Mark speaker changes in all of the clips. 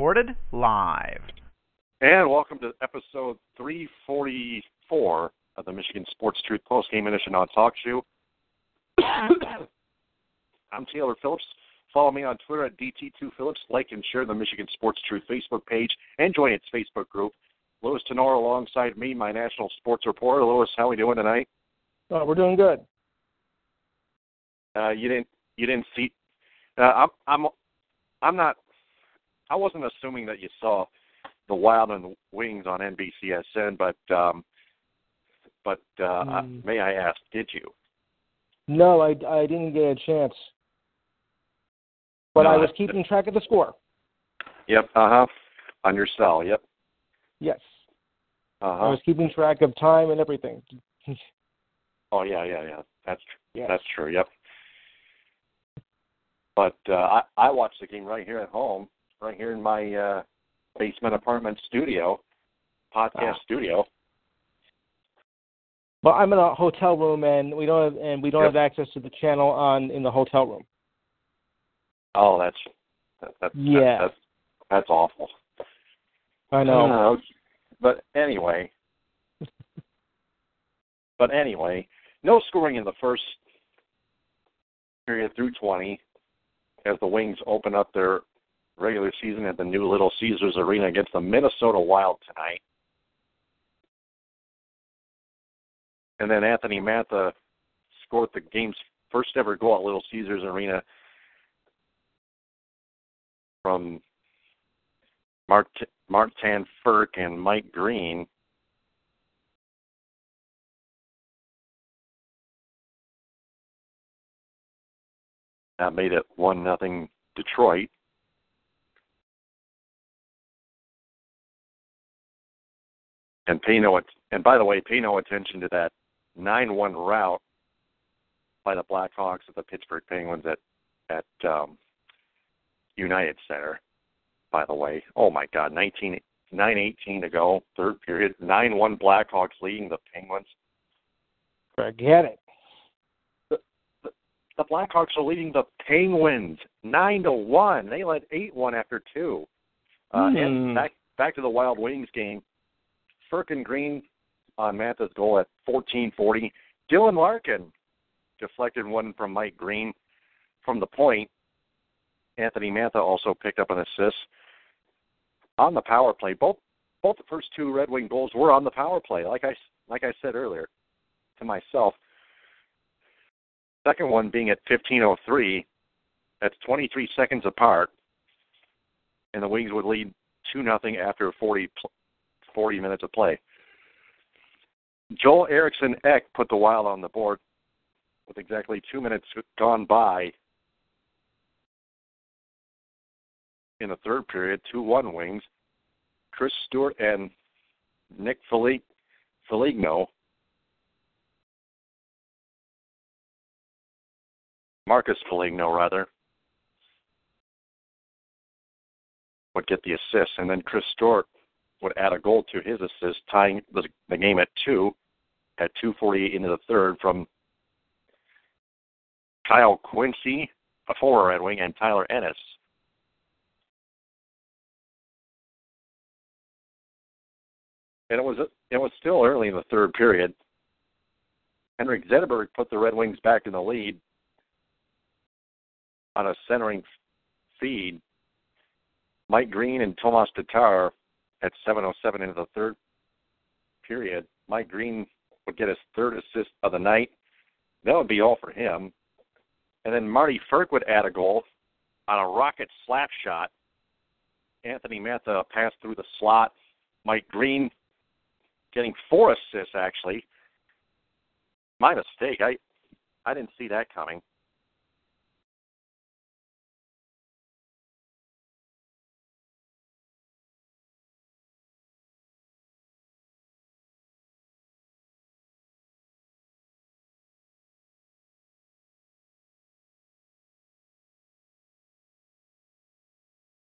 Speaker 1: Recorded live.
Speaker 2: And welcome to episode 344 of the Michigan Sports Truth Postgame Edition on Talk Shoe. I'm Taylor Phillips. Follow me on Twitter at DT2Phillips. Like and share the Michigan Sports Truth Facebook page and join its Facebook group. Louis Tenor alongside me, my national sports reporter. Louis, how are we doing tonight?
Speaker 3: Oh, we're doing good.
Speaker 2: Uh, you didn't you didn't see uh, I'm I'm I'm not I wasn't assuming that you saw the Wild and Wings on NBCSN, but um, but uh,
Speaker 3: Mm.
Speaker 2: may I ask, did you?
Speaker 3: No, I, I didn't get a chance. But
Speaker 2: No,
Speaker 3: I was keeping track of the score.
Speaker 2: Yep. Uh huh. On your cell. Yep.
Speaker 3: Yes.
Speaker 2: Uh-huh.
Speaker 3: I was keeping track of time and everything.
Speaker 2: Oh yeah, yeah, yeah. That's
Speaker 3: Yes.
Speaker 2: that's true. Yep. But uh, I I watched the game right here at home, right here in my uh, basement apartment studio, podcast
Speaker 3: Ah.
Speaker 2: studio.
Speaker 3: But I'm in a hotel room and we don't have and we don't
Speaker 2: Yep.
Speaker 3: have access to the channel on in the hotel room.
Speaker 2: Oh, that's that, that,
Speaker 3: Yeah.
Speaker 2: That's, that's awful.
Speaker 3: I know.
Speaker 2: Uh, but anyway, but anyway, no scoring in the first period through 20 as the Wings open up their regular season at the new Little Caesars Arena against the Minnesota Wild tonight. And then Anthony Mantha scored the game's first ever goal at Little Caesars Arena from Mart Martin Frk and Mike Green. That made it one nothing Detroit. And pay no and by the way, pay no attention to that nine one route by the Blackhawks at the Pittsburgh Penguins at at um, United Center by the way. Oh my God, 19, 9-18 to go, third period, 9-1 Blackhawks leading the Penguins.
Speaker 3: Forget it.
Speaker 2: The Blackhawks are leading the Penguins nine to one. They led eight one after two. Uh,
Speaker 3: Hmm.
Speaker 2: And back back to the Wild Wings game. Firkin Green uh, on Mantha's goal at fourteen forty. Dylan Larkin deflected one from Mike Green from the point. Anthony Mantha also picked up an assist on the power play. Both both the first two Red Wing goals were on the power play. Like I like I said earlier to myself. Second one being at 15:03. That's 23 seconds apart, and the Wings would lead two nothing after 40 pl- 40 minutes of play. Joel Eriksson Ek put the Wild on the board with exactly two minutes gone by in the third period, 2 1 Wings. Chris Stewart and Nick Felig- Foligno, Marcus Foligno, rather, would get the assist, and then Chris Stewart would add a goal to his assist, tying the, the game at two at 2:48 into the third from Kyle Quincey, a former Red Wing, and Tyler Ennis. And it was it was still early in the third period. Henrik Zetterberg put the Red Wings back in the lead on a centering feed. Mike Green and Tomas Tatar at 7:07 into the third period. Mike Green would get his third assist of the night. That would be all for him. And then Marty Frk would add a goal on a rocket slap shot. Anthony Mantha passed through the slot. Mike Green getting four assists actually. My mistake. I I didn't see that coming.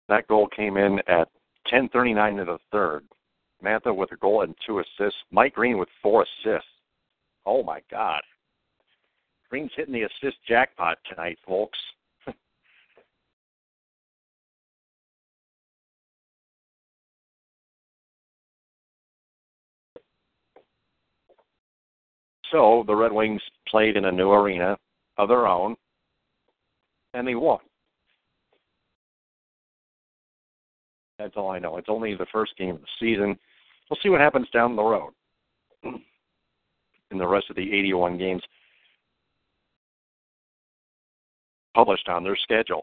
Speaker 2: That goal came in at 10:39 in the third. Mantha with a goal and two assists. Mike Green with four assists. Oh my God. Green's hitting the assist jackpot tonight, folks. so the Red Wings played in a new arena of their own, and they won. That's all I know. It's only the first game of the season. We'll see what happens down the road in the rest of the 81 games published on their schedule.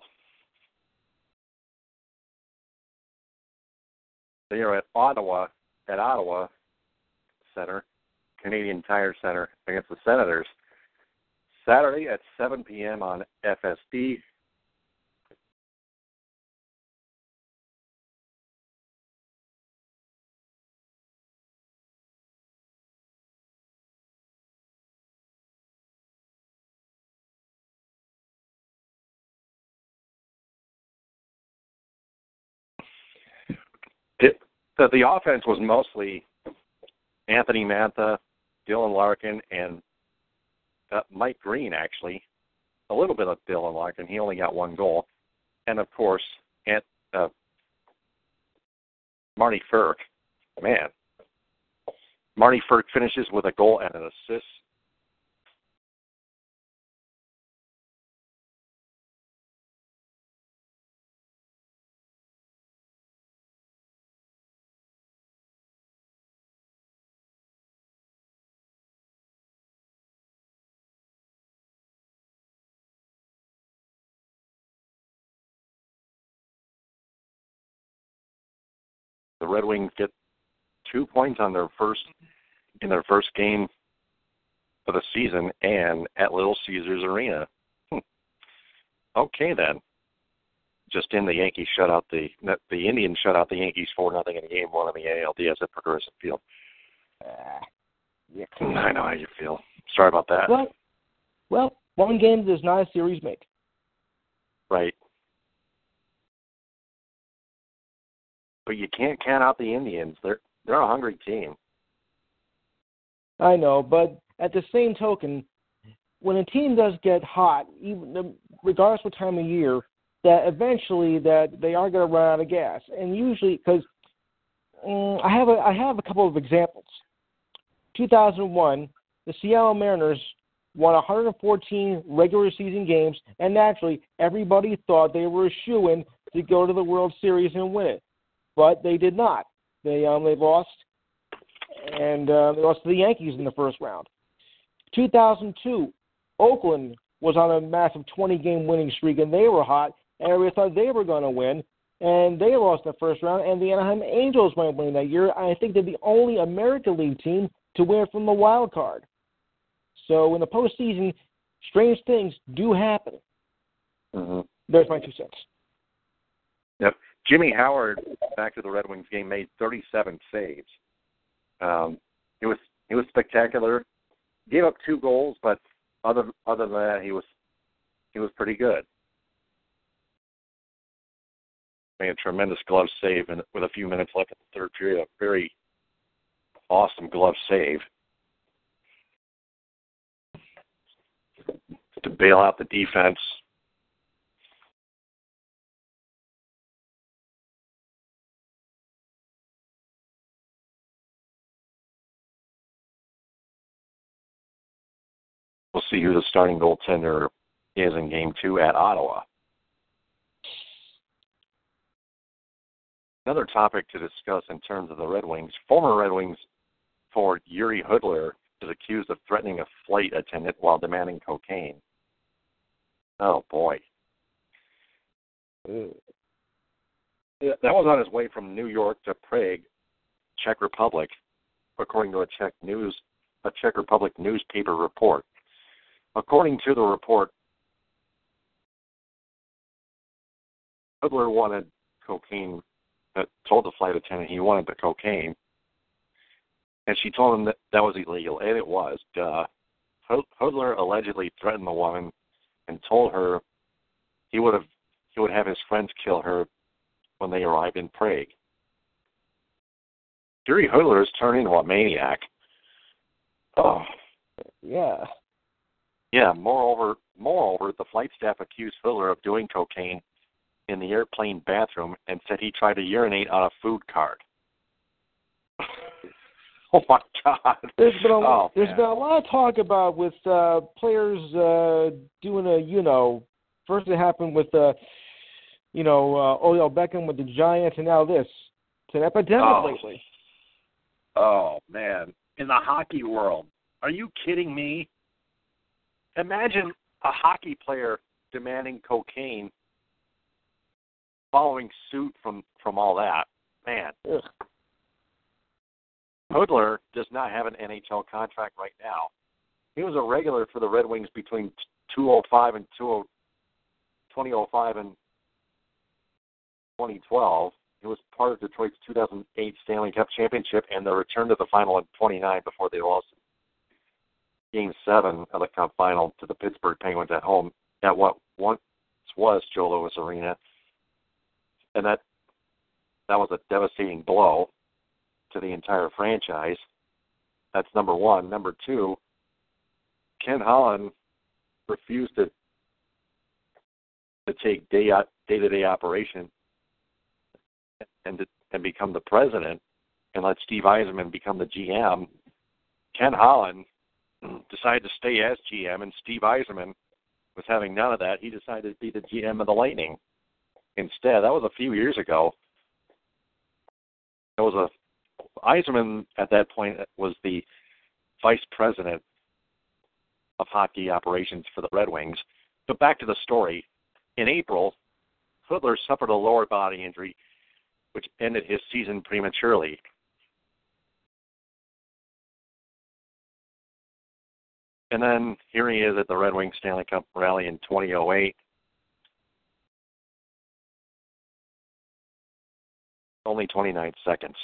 Speaker 2: They are at Ottawa, at Ottawa Center, Canadian Tire Center against the Senators. Saturday at 7 p.m. on FSD. The, the offense was mostly Anthony Mantha, Dylan Larkin, and uh, Mike Green, actually. A little bit of Dylan Larkin. He only got one goal. And, of course, Ant, uh, Marty Frk. Man. Marty Frk finishes with a goal and an assist. Red Wings get two points on their first in their first game of the season and at Little Caesars Arena. Hmm. Okay then. Just in the Yankees shut out the the Indians shut out the Yankees four nothing in game one of the ALDS at Progressive Field.
Speaker 3: Uh, yeah.
Speaker 2: I know how you feel. Sorry about that.
Speaker 3: Well, well, one game does not a series make.
Speaker 2: Right. But you can't count out the Indians. They're they're a hungry team.
Speaker 3: I know, but at the same token, when a team does get hot, even regardless what time of year, that eventually that they are going to run out of gas, and usually because um, I have a I have a couple of examples. 2001, the Seattle Mariners won 114 regular season games, and naturally everybody thought they were a shoe in to go to the World Series and win it but they did not. They um they lost, and uh, they lost to the Yankees in the first round. 2002, Oakland was on a massive 20 game winning streak, and they were hot, everybody thought they were going to win, and they lost in the first round. And the Anaheim Angels went winning that year. I think they're the only American League team to win from the wild card. So in the postseason, strange things do happen.
Speaker 2: Mm-hmm.
Speaker 3: There's my two cents.
Speaker 2: Yep. Jimmy Howard, back to the Red Wings game, made 37 saves. Um, it was he was spectacular. Gave up two goals, but other other than that, he was he was pretty good. Made a tremendous glove save, and with a few minutes left in the third period, a very awesome glove save to bail out the defense We'll see who the starting goaltender is in game two at Ottawa. Another topic to discuss in terms of the Red Wings former Red Wings forward Jiri Hudler is accused of threatening a flight attendant while demanding cocaine. Oh, boy. That was on his way from New York to Prague, Czech Republic, according to a Czech news a Czech Republic newspaper report. According to the report, Hudler wanted cocaine, uh, told the flight attendant he wanted the cocaine, and she told him that that was illegal, and it was. Duh. Hudler allegedly threatened the woman and told her he would have he would have his friends kill her when they arrived in Prague. Jiri Hudler is turned into a maniac. Oh,
Speaker 3: Yeah.
Speaker 2: Yeah. Moreover, moreover, the flight staff accused Hudler of doing cocaine in the airplane bathroom and said he tried to urinate on a food cart. oh my God!
Speaker 3: There's been a
Speaker 2: Oh,
Speaker 3: there's
Speaker 2: man.
Speaker 3: been a lot of talk about with uh players uh doing a you know first it happened with uh you know uh Odell Beckham with the Giants and now this. It's an epidemic
Speaker 2: Oh.
Speaker 3: lately.
Speaker 2: Oh man, in the hockey world, are you kidding me? Imagine a hockey player demanding cocaine, following suit from from all that. Man,
Speaker 3: Ugh.
Speaker 2: Hudler does not have an NHL contract right now. He was a regular for the Red Wings between 205 and 20 2005 and 2012. He was part of Detroit's 2008 Stanley Cup championship and the return to the final in 29 before they lost Game Seven of the Cup final to the Pittsburgh Penguins at home at what once was Joe Louis Arena, and that that was a devastating blow to the entire franchise. That's number one. Number two, Ken Holland refused to to take day day to day operation and to, and become the president and let Steve Yzerman become the GM. Ken Holland decided to stay as GM, and Steve Yzerman was having none of that. He decided to be the GM of the Lightning instead. That was a few years ago. It was a Yzerman at that point was the vice president of hockey operations for the Red Wings. But back to the story. In April, Hudler suffered a lower body injury, which ended his season prematurely. And then here he is at the Red Wings Stanley Cup rally in 2008. Only 29 seconds.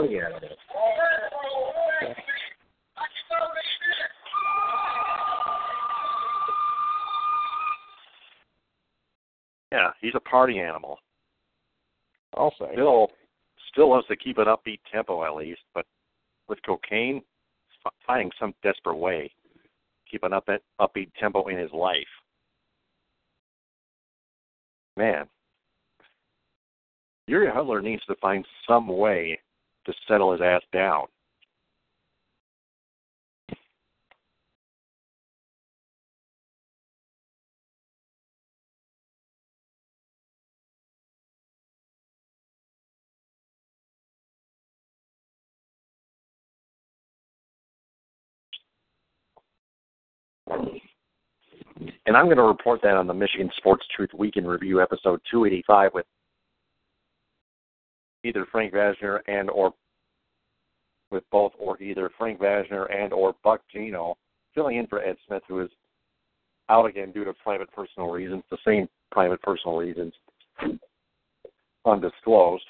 Speaker 4: Oh,
Speaker 2: party animal. Yeah, he's a party animal.
Speaker 3: I'll say.
Speaker 2: Still, still loves to keep an upbeat tempo at least, but with cocaine, finding some desperate way to keep an up upbeat tempo in his life. Man, Jiri Hudler needs to find some way to settle his ass down. And I'm going to report that on the Michigan Sports Truth Week in Review, episode 285, with either Frank Vazner and or with both or either Frank Vazner and or Buck Gino filling in for Ed Smith, who is out again due to private personal reasons, the same private personal reasons undisclosed.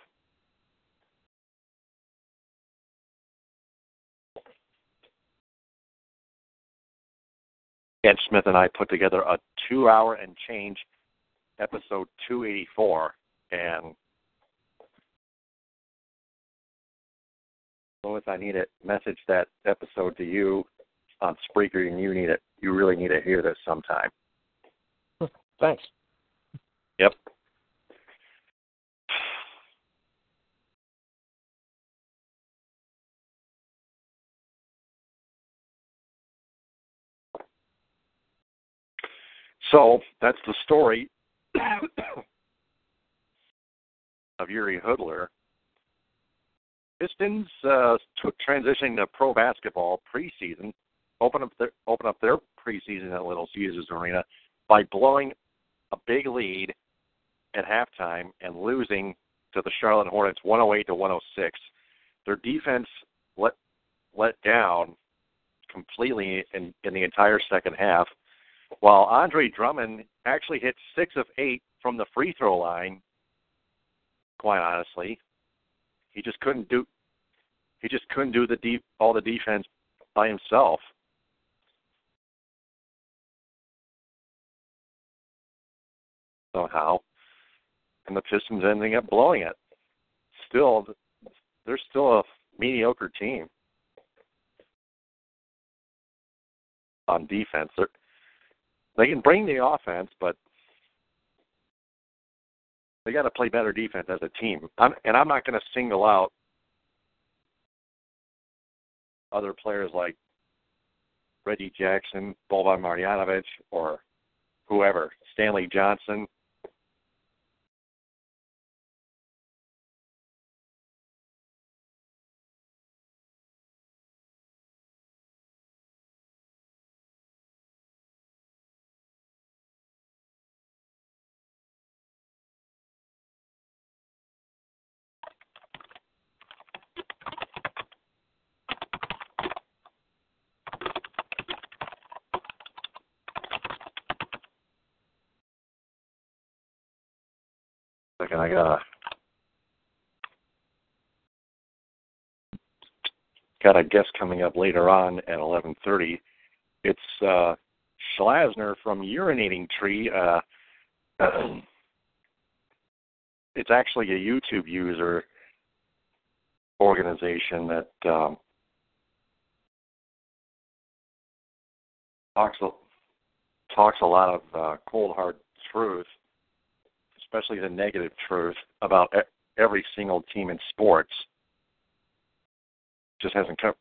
Speaker 2: Ed Smith and I put together a two hour and change episode 284 and Lois, I need to message that episode to you on Spreaker, and you need it. You really need to hear this sometime.
Speaker 3: Thanks.
Speaker 2: Yep. So that's the story of Jiri Hudler. Pistons uh, took transitioning to pro basketball preseason, open up their open up their preseason at Little Caesars Arena by blowing a big lead at halftime and losing to the Charlotte Hornets 108 to 106. Their defense let let down completely in in the entire second half. while Andre Drummond actually hit six of eight from the free throw line. Quite honestly, he just couldn't do. He just couldn't do the deep all the defense by himself. Somehow, and the Pistons ending up blowing it. Still, they're still a mediocre team on defense. They're, they can bring the offense, but they got to play better defense as a team. I'm, and I'm not going to single out other players like Reggie Jackson, Boban Marjanovic, or whoever, Stanley Johnson. Second, I got a got a guest coming up later on at 11:30. It's uh, Schlasner from Urinating Tree. Uh, it's actually a YouTube user organization that um, talks a, talks a lot of uh, cold hard truth especially the negative truth about every single team in sports. Just hasn't co-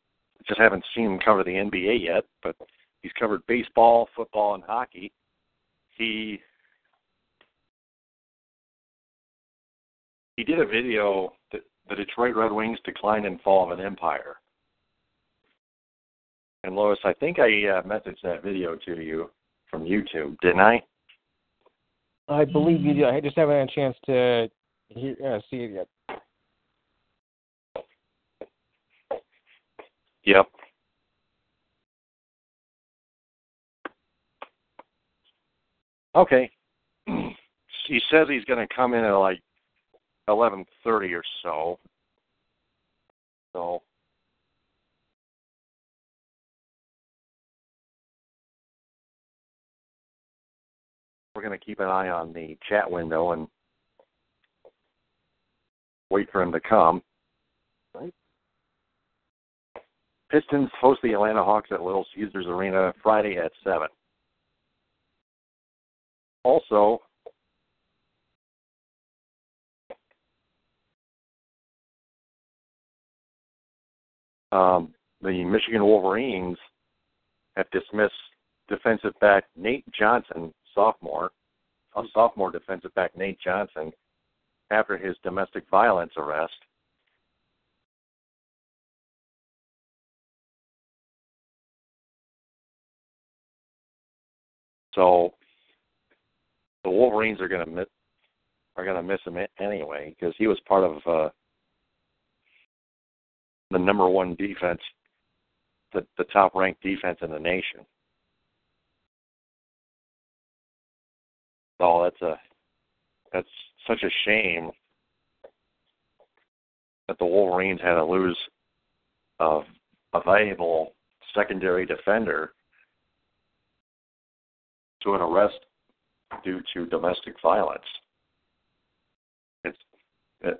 Speaker 2: just haven't seen him cover the NBA yet, but he's covered baseball, football, and hockey. He he did a video that the Detroit Red Wings decline and fall of an empire. And Lois, I think I uh, messaged that video to you from YouTube, didn't I?
Speaker 3: I believe you do. I just haven't had a chance to hear, uh, see it yet.
Speaker 2: Yep. Okay. he says he's going to come in at like eleven thirty or so. So we're going to keep an eye on the chat window and wait for him to come. Right. Pistons host the Atlanta Hawks at Little Caesars Arena Friday at 7. Also, um, the Michigan Wolverines have dismissed defensive back Nate Johnson sophomore, a sophomore defensive back Nate Johnson, after his domestic violence arrest. So the Wolverines are going to miss are going to miss him anyway because he was part of uh, the number one defense, the the top ranked defense in the nation. Oh, that's a that's such a shame that the Wolverines had to lose a, a valuable secondary defender to an arrest due to domestic violence. It's,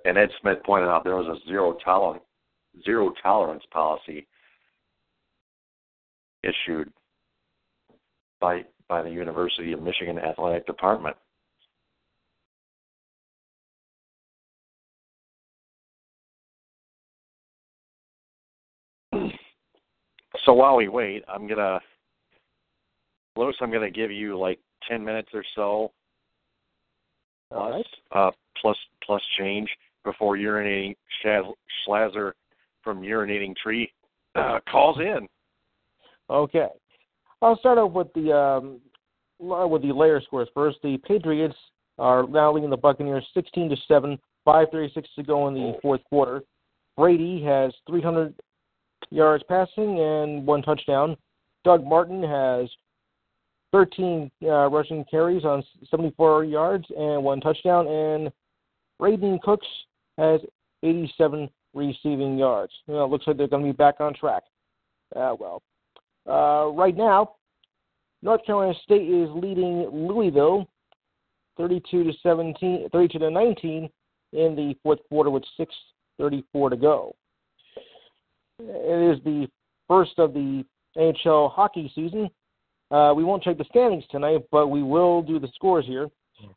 Speaker 2: and Ed Smith pointed out there was a zero tolerance zero tolerance policy issued by by the University of Michigan Athletic Department. So while we wait, I'm gonna, Louis, I'm gonna give you like ten minutes or so, plus right. uh, plus plus change before urinating Schlazer from urinating tree uh, calls in.
Speaker 3: Okay. I'll start off with the um, with the layer scores first. The Patriots are now leading the Buccaneers 16 to seven. 5:36 to go in the fourth quarter. Brady has 300 yards passing and one touchdown. Doug Martin has 13 uh, rushing carries on 74 yards and one touchdown, and Brandin Cooks has 87 receiving yards. You know, it looks like they're going to be back on track. Uh, well, uh, right now, North Carolina State is leading Louisville 32 to 17, 32 to 19 in the fourth quarter with 6:34 to go. It is the first of the NHL hockey season. Uh, we won't check the standings tonight, but we will do the scores here.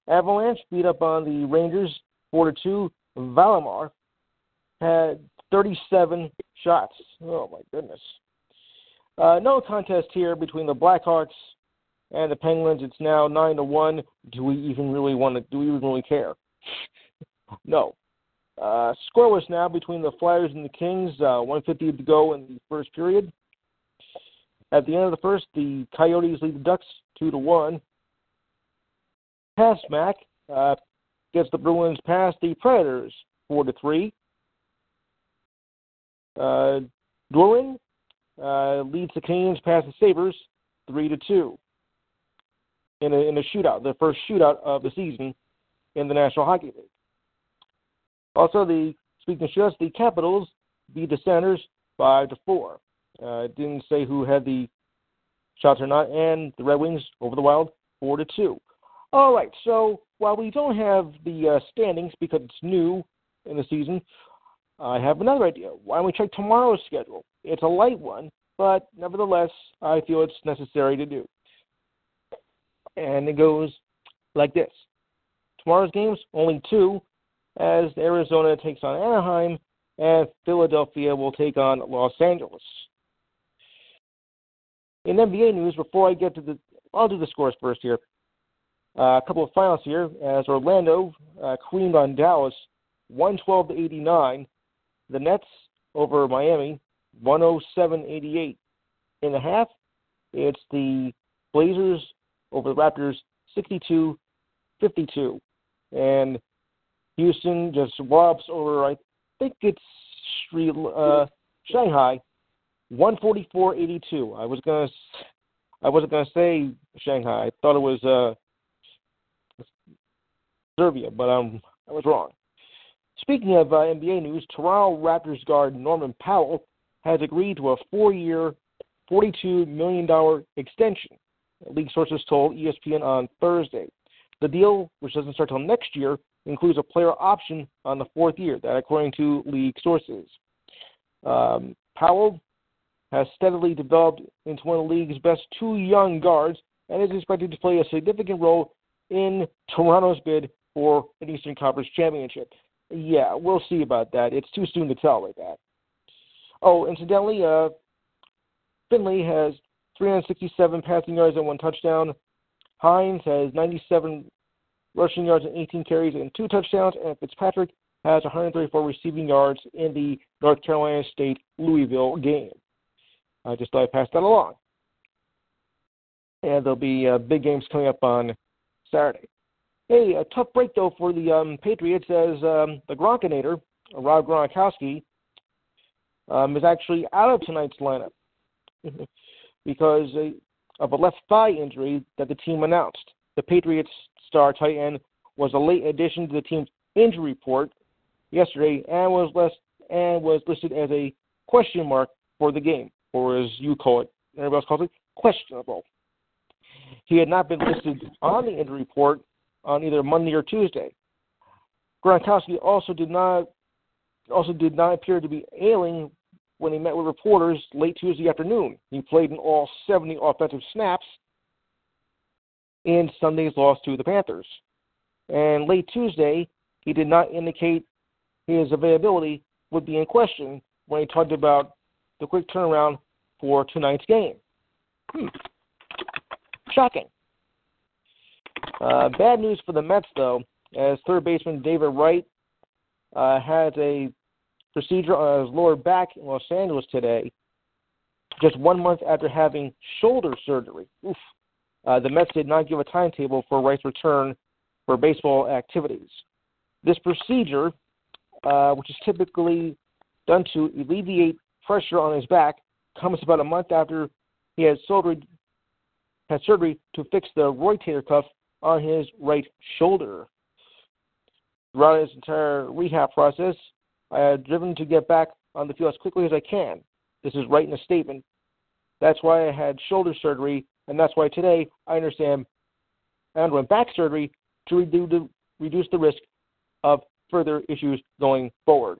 Speaker 3: Avalanche beat up on the Rangers 4 to 2. Valimar had 37 shots. Oh my goodness. Uh, no contest here between the Blackhawks and the Penguins. It's now nine to one. Do we even really want to? Do we even really care? no. Uh, scoreless now between the Flyers and the Kings. Uh, 150 to go in the first period. At the end of the first, the Coyotes lead the Ducks two to one. Pass Mac uh, gets the Bruins past the Predators four to three. Uh, uh, leads the Canes past the Sabres three to two in a, in a shootout, the first shootout of the season in the National Hockey League. Also, the speaking of shootouts, the Capitals beat the Senators five to four. Uh, didn't say who had the shots or not, and the Red Wings over the Wild four to two. All right, so while we don't have the uh, standings because it's new in the season, I have another idea. Why don't we check tomorrow's schedule? It's a light one, but nevertheless, I feel it's necessary to do. And it goes like this Tomorrow's games, only two, as Arizona takes on Anaheim, and Philadelphia will take on Los Angeles. In NBA news, before I get to the, I'll do the scores first here. Uh, a couple of finals here, as Orlando uh, queened on Dallas, 112 to 89. The Nets over Miami, 107-88. In the half, it's the Blazers over the Raptors, 62-52. And Houston just whops over, I think it's Sri, uh, Shanghai, 144-82. I was gonna, I wasn't gonna say Shanghai. I thought it was uh, Serbia, but um, I was wrong. Speaking of uh, NBA news, Toronto Raptors guard Norman Powell has agreed to a four-year, $42 million extension. League sources told ESPN on Thursday. The deal, which doesn't start until next year, includes a player option on the fourth year. That, according to league sources. Um, Powell has steadily developed into one of the league's best two young guards and is expected to play a significant role in Toronto's bid for an Eastern Conference championship. Yeah, we'll see about that. It's too soon to tell like that. Oh, incidentally, uh, Finley has 367 passing yards and one touchdown. Hines has 97 rushing yards and 18 carries and two touchdowns, and Fitzpatrick has 134 receiving yards in the North Carolina State Louisville game. I just thought I'd pass that along. And there'll be uh, big games coming up on Saturday. Hey, a tough break though for the um, Patriots as um, the Gronkinator, Rob Gronkowski, um, is actually out of tonight's lineup because of a left thigh injury that the team announced. The Patriots star tight end was a late addition to the team's injury report yesterday and was less and was listed as a question mark for the game, or as you call it, everybody else calls it, questionable. He had not been listed on the injury report on either Monday or Tuesday. Gronkowski also did not also did not appear to be ailing when he met with reporters late Tuesday afternoon. He played in all 70 offensive snaps in Sunday's loss to the Panthers. And late Tuesday, he did not indicate his availability would be in question when he talked about the quick turnaround for tonight's game. Hmm. Shocking. Uh, bad news for the Mets, though, as third baseman David Wright uh, has a procedure on his lower back in Los Angeles today, just one month after having shoulder surgery. Oof. Uh, the Mets did not give a timetable for Wright's return for baseball activities. This procedure, uh, which is typically done to alleviate pressure on his back, comes about a month after he had surgery had surgery to fix the rotator cuff on his right shoulder. Throughout his entire rehab process, I had driven to get back on the field as quickly as I can. This is right in the statement. That's why I had shoulder surgery, and that's why today I understand I underwent back surgery to reduce the, reduce the risk of further issues going forward.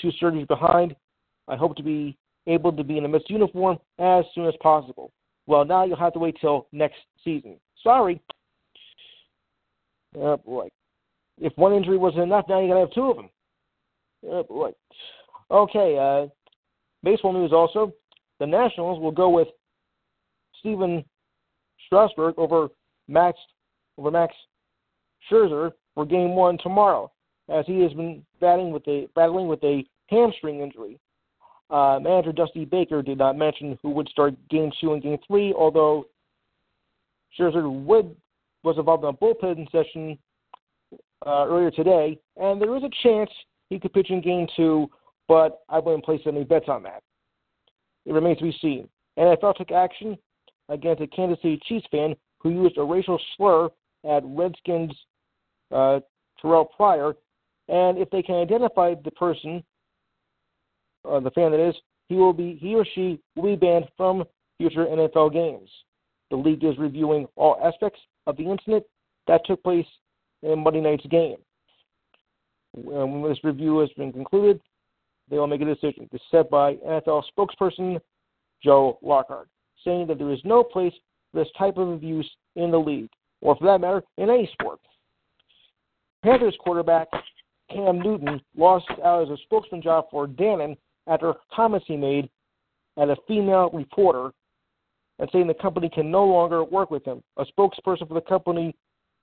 Speaker 3: Two surgeries behind, I hope to be able to be in a Mets uniform as soon as possible. Well, now you'll have to wait till next season. Sorry. Oh boy. If one injury wasn't enough, now you're gonna have two of them. Oh boy. Okay. Uh, baseball news also. The Nationals will go with Stephen Strasburg over Max over Max Scherzer for Game One tomorrow, as he has been battling with a battling with a hamstring injury. Uh, manager Dusty Baker did not mention who would start Game Two and Game Three, although Scherzer would was involved in a bullpen session uh, earlier today, and there is a chance he could pitch in Game Two, but I wouldn't place any bets on that. It remains to be seen. NFL took action against a Kansas City Chiefs fan who used a racial slur at Redskins uh, Terrell Pryor, and if they can identify the person, uh, the fan that is, he will be he or she will be banned from future NFL games. The league is reviewing all aspects of the incident that took place in Monday night's game. When this review has been concluded, they will make a decision. This is said by NFL spokesperson Joe Lockhart, saying that there is no place for this type of abuse in the league, or for that matter, in any sport. Panthers quarterback Cam Newton lost out as a spokesman job for Dannon after comments he made at a female reporter and saying the company can no longer work with him. A spokesperson for the company,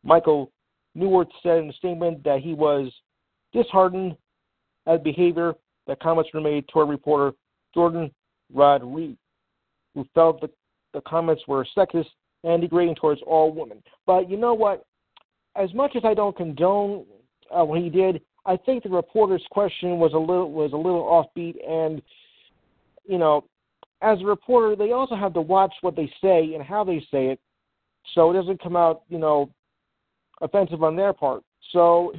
Speaker 3: Michael Neuwirth, said in a statement that he was disheartened at behavior that comments were made toward reporter Jordan Rodriguez, who felt that the comments were sexist and degrading towards all women. But you know what? As much as I don't condone uh, what he did, I think the reporter's question was a little was a little offbeat, and you know, as a reporter, they also have to watch what they say and how they say it, so it doesn't come out, you know, offensive on their part. So,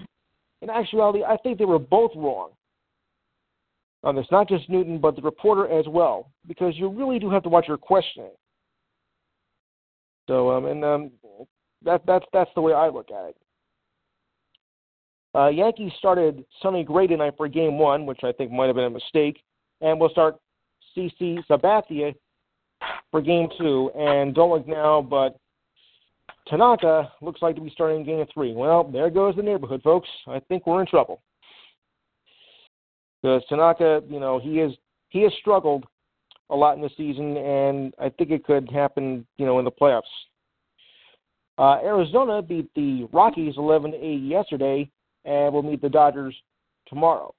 Speaker 3: in actuality, I think they were both wrong on this, not just Newton, but the reporter as well, because you really do have to watch your questioning. So, um, and um, that that's that's the way I look at it. Uh, Yankees started Sonny Gray tonight for Game One, which I think might have been a mistake, and we'll start CC Sabathia for Game Two. And don't look now, but Tanaka looks like to be starting Game Three. Well, there goes the neighborhood, folks. I think we're in trouble because Tanaka, you know, he is he has struggled a lot in the season, and I think it could happen, you know, in the playoffs. Uh, Arizona beat the Rockies 11-8 yesterday, and will meet the Dodgers tomorrow.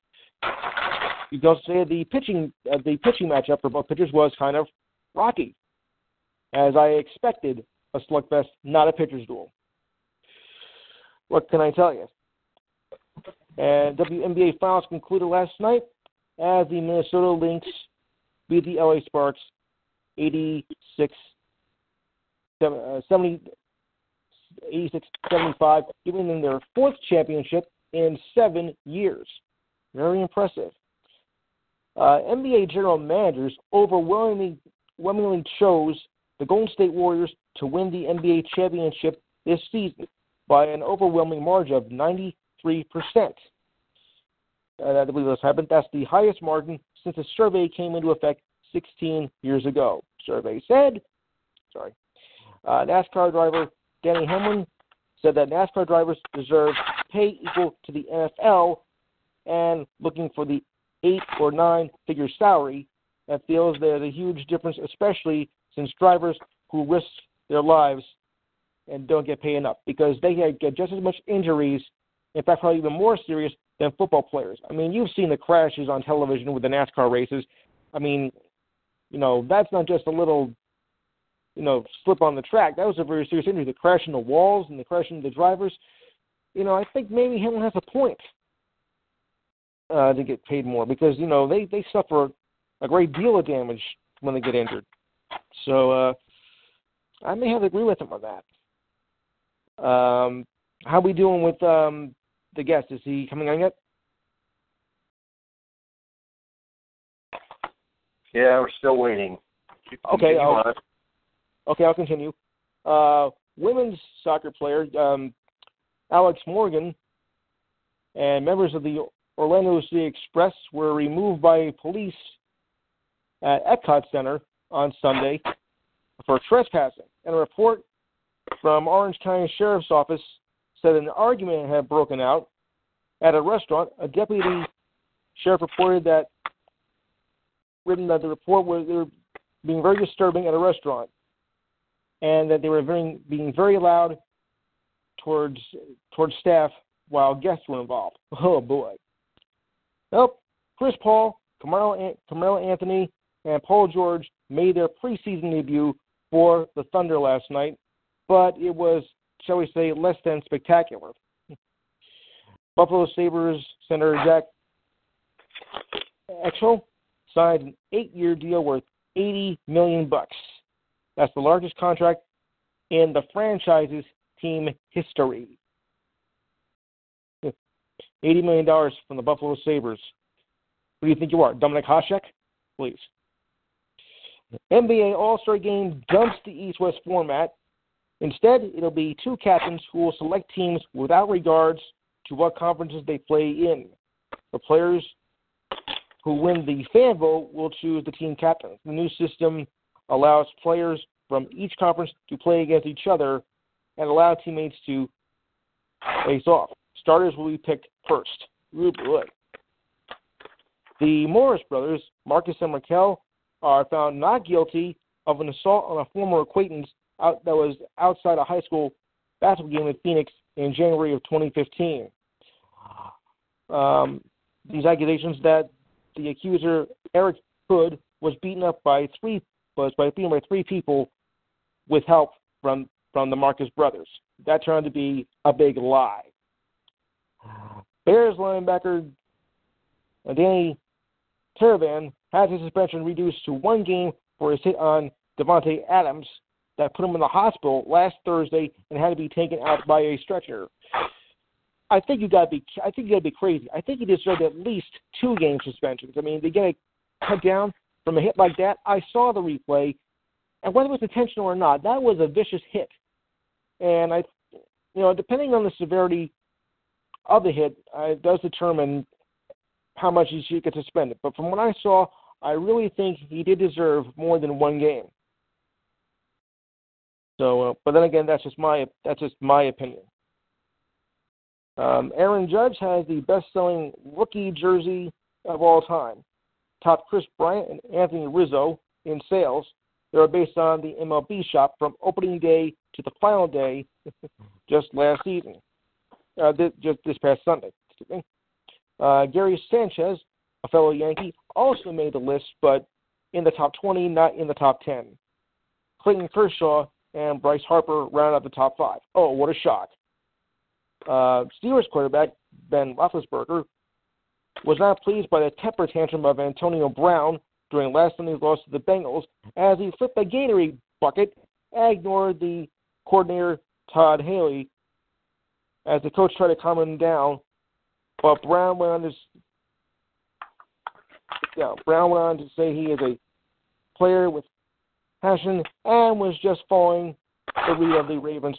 Speaker 3: You can say the pitching uh, the pitching matchup for both pitchers was kind of rocky, as I expected a slugfest, not a pitcher's duel. What can I tell you? And WNBA finals concluded last night as the Minnesota Lynx beat the LA Sparks 86 70, 86 75, giving them their fourth championship in seven years. Very impressive. Uh, NBA general managers overwhelmingly, overwhelmingly chose the Golden State Warriors to win the NBA championship this season by an overwhelming margin of 93%. Uh, I believe this happened. That's the highest margin since the survey came into effect 16 years ago. Survey said, sorry, uh, NASCAR driver Denny Hamlin said that NASCAR drivers deserve pay equal to the NFL and looking for the eight or nine figure salary and feels there's a huge difference, especially since drivers who risk their lives and don't get paid enough because they get just as much injuries, in fact, probably even more serious than football players. I mean, you've seen the crashes on television with the NASCAR races. I mean, you know, that's not just a little you know, slip on the track. That was a very serious injury. The crash in the walls and the crash into the drivers. You know, I think maybe Hamlin has a point uh, to get paid more because you know they they suffer a great deal of damage when they get injured. So uh, I may have to agree with him on that. Um, how we doing with um, the guest? Is he coming on yet?
Speaker 2: Yeah, we're still waiting.
Speaker 3: Okay, I'll- Okay, I'll continue. Uh, women's soccer player um, Alex Morgan and members of the Orlando City Express were removed by police at Epcot Center on Sunday for trespassing. And a report from Orange County Sheriff's Office said an argument had broken out at a restaurant. A deputy sheriff reported that written that the report was they were being very disturbing at a restaurant and that they were very, being very loud towards towards staff while guests were involved. Oh boy. Well, Chris Paul, Carmelo, Carmelo Anthony, and Paul George made their preseason debut for the Thunder last night, but it was, shall we say, less than spectacular. Buffalo Sabres center Jack Eichel signed an eight-year deal worth 80 million bucks. That's the largest contract in the franchise's team history. $80 million from the Buffalo Sabres. Who do you think you are, Dominik Hasek? Please. NBA All Star Game dumps the East West format. Instead, it'll be two captains who will select teams without regards to what conferences they play in. The players who win the fan vote will choose the team captain. The new system allows players from each conference to play against each other and allow teammates to face off. Starters will be picked first. Ooh, boy. The Morris brothers, Marcus and Raquel, are found not guilty of an assault on a former acquaintance out, that was outside a high school basketball game in Phoenix in January of 2015. Um, these accusations that the accuser Eric Hood was beaten up by three was by beaten by three people with help from from the Marcus brothers. That turned out to be a big lie. Bears linebacker Danny Trevathan had his suspension reduced to one game for his hit on Davante Adams that put him in the hospital last Thursday and had to be taken out by a stretcher. I think you got to be. I think you got to be crazy. I think he deserved at least two game suspensions. I mean, they get a cut down from a hit like that. I saw the replay, and whether it was intentional or not, that was a vicious hit. And I, you know, depending on the severity of the hit, uh, it does determine how much he should get suspended. But from what I saw, I really think he did deserve more than one game. So, uh, but then again, that's just my that's just my opinion. Um, Aaron Judge has the best-selling rookie jersey of all time, topped Kris Bryant and Anthony Rizzo in sales. They are based on the MLB shop from opening day to the final day just last season, uh, just this past Sunday. Uh, Gary Sanchez, a fellow Yankee, also made the list, but in the top 20, not in the top 10. Clayton Kershaw and Bryce Harper round out the top five. Oh, what a shock. Uh, Steelers quarterback Ben Roethlisberger was not pleased by the temper tantrum of Antonio Brown during last Sunday's loss to the Bengals as he flipped a Gatorade bucket and ignored the coordinator Todd Haley as the coach tried to calm him down. But Brown went on to yeah, Brown went on to say he is a player with passion and was just following the lead of the Ravens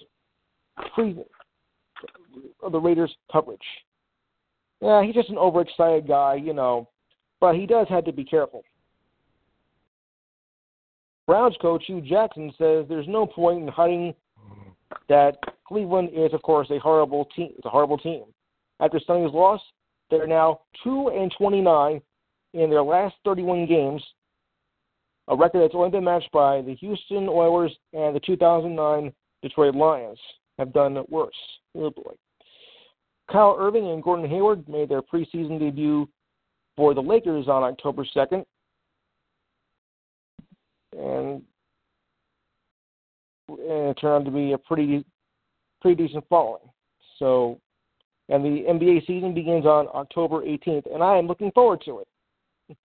Speaker 3: pre of the Raiders coverage. Yeah, he's just an overexcited guy, you know, but he does have to be careful. Browns coach Hue Jackson says there's no point in hiding that Cleveland is, of course, a horrible team. It's a horrible team. After Sunday's loss, they're now two and twenty-nine in their last 31 games, a record that's only been matched by the Houston Oilers and the 2009 Detroit Lions. Have done worse. Oh boy. Kyrie Irving and Gordon Hayward made their preseason debut for the Lakers on October 2nd. And, and it turned out to be a pretty pretty decent following. So, and the NBA season begins on October 18th, and I am looking forward to it.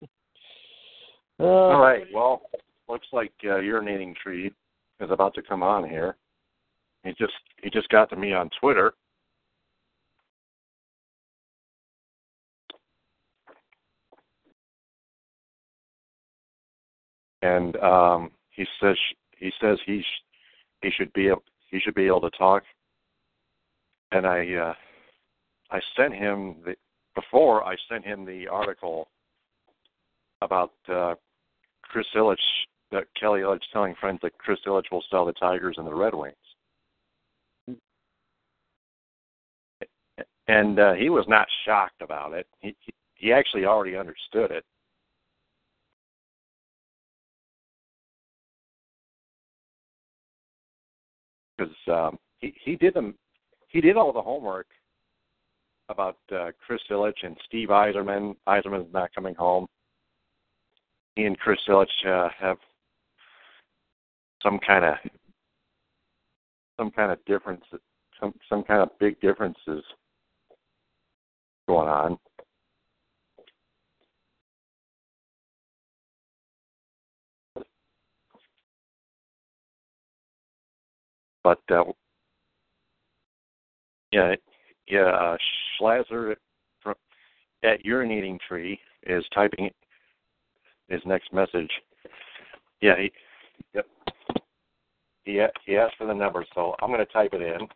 Speaker 3: uh,
Speaker 2: All right. Well, looks like uh, urinating tree is about to come on here. He just he just got to me on Twitter. And um, he says he says he sh- he should be able, he should be able to talk. And I uh, I sent him the before I sent him the article about uh, Chris Ilitch that Kelly Ilitch telling friends that Chris Ilitch will sell the Tigers and the Red Wings. And uh, he was not shocked about it. He he actually already understood it. Because um, he he did them, he did all the homework about uh, Chris Ilitch and Steve Yzerman. Yzerman's not coming home. He and Chris Ilitch uh, have some kind of some kind of difference, some some kind of big differences going on. But uh, yeah, yeah, uh, Schlazer at urinating tree is typing his next message. Yeah, he, yep. He he asked for the number, so I'm going to type it in.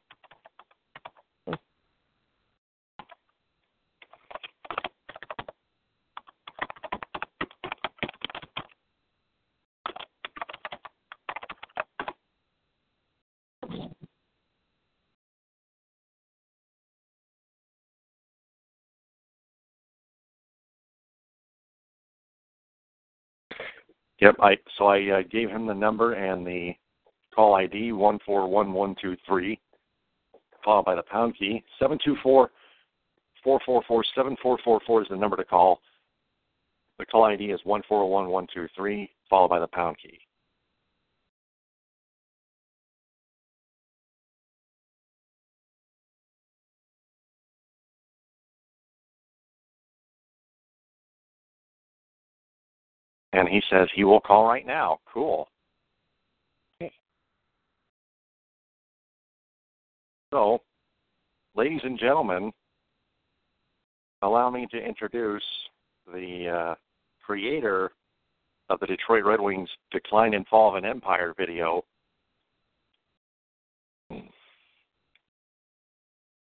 Speaker 2: Yep. I so I uh, gave him the number and the call ID one four one one two three, followed by the pound key seven two four four four four seven four four four is the number to call. The call ID is one four one one two three, followed by the pound key. And he says he will call right now. Cool. Okay. So, ladies and gentlemen, allow me to introduce the uh, creator of the Detroit Red Wings Decline and Fall of an Empire video.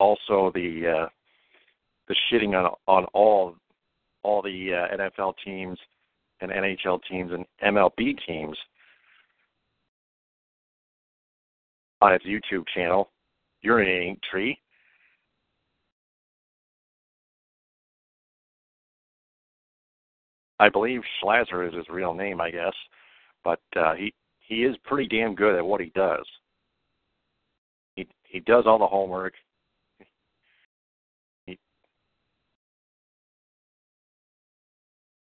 Speaker 2: Also, the uh, the shitting on on all all the uh, NFL teams and NHL teams and MLB teams on its YouTube channel, Urinating Tree. I believe Schlazer is his real name, I guess, but uh, he he is pretty damn good at what he does. He he does all the homework.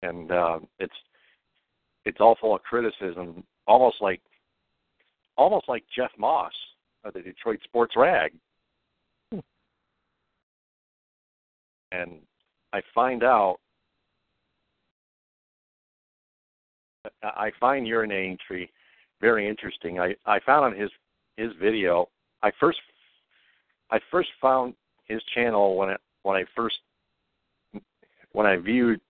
Speaker 2: And uh, it's it's all full of criticism, almost like almost like Jeff Moss of the Detroit Sports Rag. And I find out I find urinating tree very interesting. I, I found on his his video. I first I first found his channel when it, when I first when I viewed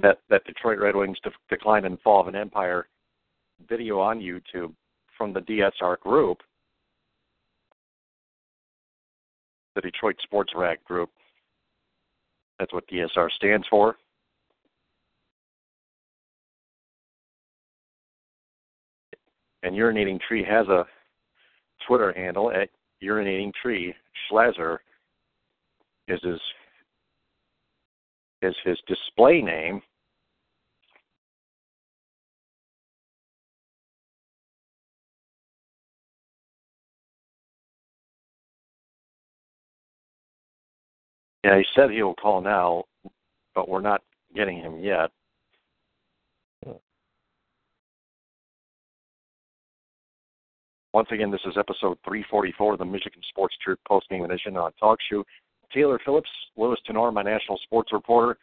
Speaker 2: that that Detroit Red Wings de- decline and fall of an empire video on YouTube from the DSR group, the Detroit Sports Rag group. That's what DSR stands for. And Urinating Tree has a Twitter handle at Urinating Tree. Schlazer is his is his display name. Yeah, he said he will call now, but we're not getting him yet. Once again, this is episode 344 of the Michigan Sports Truth Post Game Edition on Talk Show. Taylor Phillips, Louis Tenor, my national sports reporter.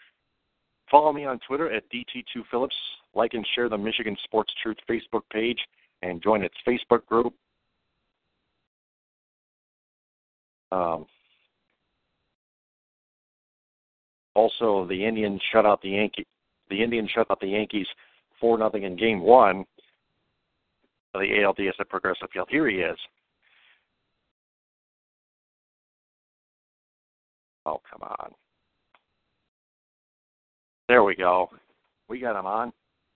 Speaker 2: Follow me on Twitter at DT2Phillips. Like and share the Michigan Sports Truth Facebook page and join its Facebook group. Um, also, the Indians shut out the Yankee. The Indians shut out the Yankees four nothing in Game One of the ALDS at Progressive Field. Here he is. Oh come on! There we go. We got him on.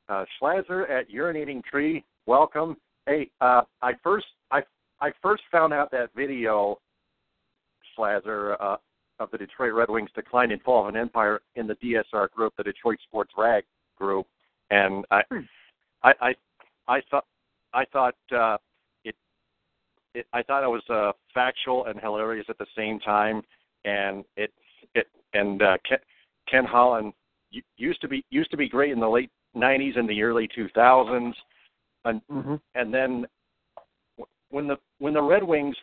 Speaker 2: Uh, Schlazer at Urinating Tree. Welcome. Hey, uh, I first I I first found out that video, Schlazer, uh, of the Detroit Red Wings decline and fall of an empire in the DSR group, the Detroit Sports Rag group, and I,
Speaker 5: Hmm.
Speaker 2: I, I, I thought, I thought uh, it, it, I thought it was uh, factual and hilarious at the same time, and it, it, and uh, Ken, Ken Holland used to be used to be great in the late '90s and the early 2000s, and
Speaker 5: Mm-hmm.
Speaker 2: and then when the when the Red Wings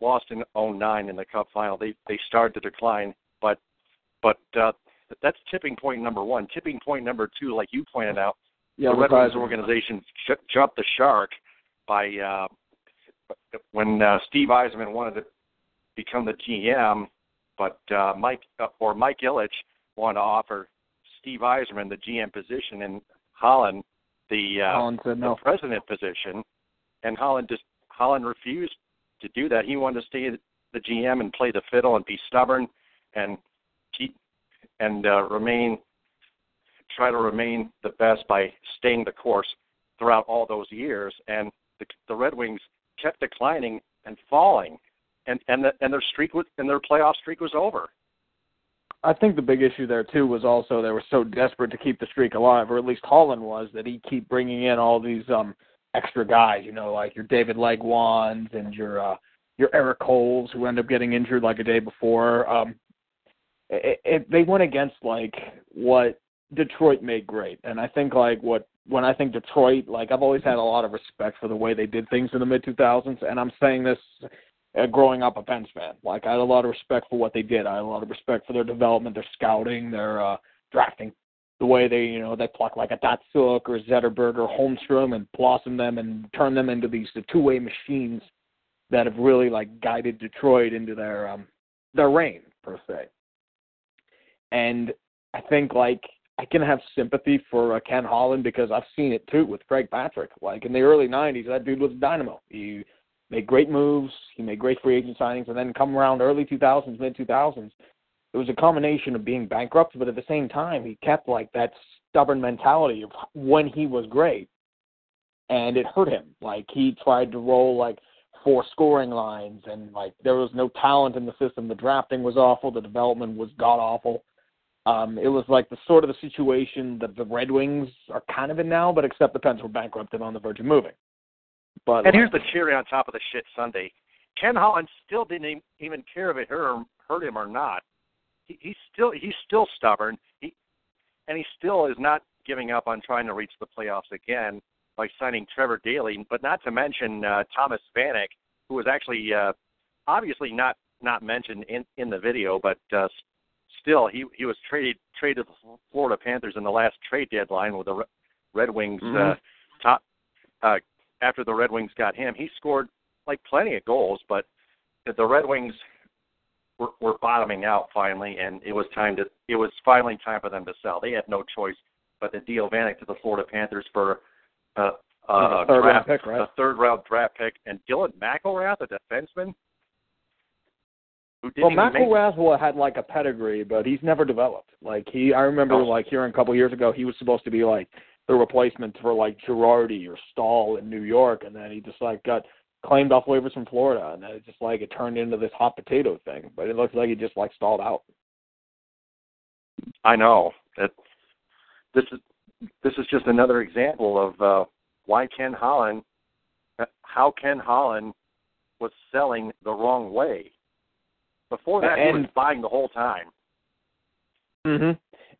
Speaker 2: lost in '09 in the Cup final, they they started to decline. But but uh, that's tipping point number one. Tipping point number two, like you pointed out,
Speaker 5: Yeah,
Speaker 2: the Red Wings organization sh- jumped the shark by uh, when uh, Steve Yzerman wanted to become the GM, but uh, Mike uh, or Mike Ilitch wanted to offer Steve Yzerman the GM position and Holland the uh,
Speaker 5: Holland said no.
Speaker 2: the president position, and Holland just Holland refused to do that. He wanted to stay the GM and play the fiddle and be stubborn and keep and uh, remain try to remain the best by staying the course throughout all those years. And the, the Red Wings kept declining and falling, and and the, and their streak was and their playoff streak was over.
Speaker 5: I think the big issue there too was also they were so desperate to keep the streak alive, or at least Holland was, that he keep bringing in all these um extra guys. You know, like your David Legwand and your uh your Erik Coles, who end up getting injured like a day before. Um, it, it, they went against like what Detroit made great, and I think like what when I think Detroit, like I've always had a lot of respect for the way they did things in the mid 2000s, and I'm saying this growing up a Pens fan. Like I had a lot of respect for what they did. I had a lot of respect for their development, their scouting, their uh, drafting, the way they you know they pluck like a Datsyuk or Zetterberg or Holmstrom and blossom them and turn them into these two way machines that have really like guided Detroit into their um their reign per se. And I think like I can have sympathy for uh, Ken Holland because I've seen it too with Craig Patrick. Like in the early '90s, that dude was dynamo. He made great moves, he made great free agent signings, and then come around early 2000s, mid 2000s, it was a combination of being bankrupt, but at the same time, he kept like that stubborn mentality of when he was great, and it hurt him. Like he tried to roll like four scoring lines, and like there was no talent in the system. The drafting was awful, the development was god awful. Um, it was like the sort of the situation that the Red Wings are kind of in now, but except the Pens were bankrupt and on the verge of moving. But
Speaker 2: And here's the cherry on top of the shit Sunday. Ken Holland still didn't even care if it hurt him, hurt him or not. He, he's still he's still stubborn. He and he still is not giving up on trying to reach the playoffs again by signing Trevor Daley, but not to mention uh, Thomas Vanek, who was actually uh, obviously not not mentioned in in the video, but uh, still he he was traded traded to the Florida Panthers in the last trade deadline with the Red Wings
Speaker 5: Mhm.
Speaker 2: uh, top uh, after the Red Wings got him. He scored like plenty of goals, but the Red Wings were, were bottoming out finally, and it was time to it was finally time for them to sell. They had no choice but to deal Vanek to the Florida Panthers for uh,
Speaker 5: a
Speaker 2: uh,
Speaker 5: third round pick, right?
Speaker 2: a third round draft pick, and Dylan McIlrath, a defenseman. Who didn't
Speaker 5: Well,
Speaker 2: even make-
Speaker 5: had like a pedigree, but he's never developed. Like he, I remember
Speaker 2: No.
Speaker 5: like hearing a couple years ago he was supposed to be like the replacement for like Girardi or Staal in New York, and then he just like got claimed off waivers from Florida, and then it just like it turned into this hot potato thing. But it looks like he just like stalled out.
Speaker 2: I know that this is this is just another example of uh, why Ken Holland, how Ken Holland was selling the wrong way. Before that, he was
Speaker 5: And-
Speaker 2: buying the whole time.
Speaker 5: hmm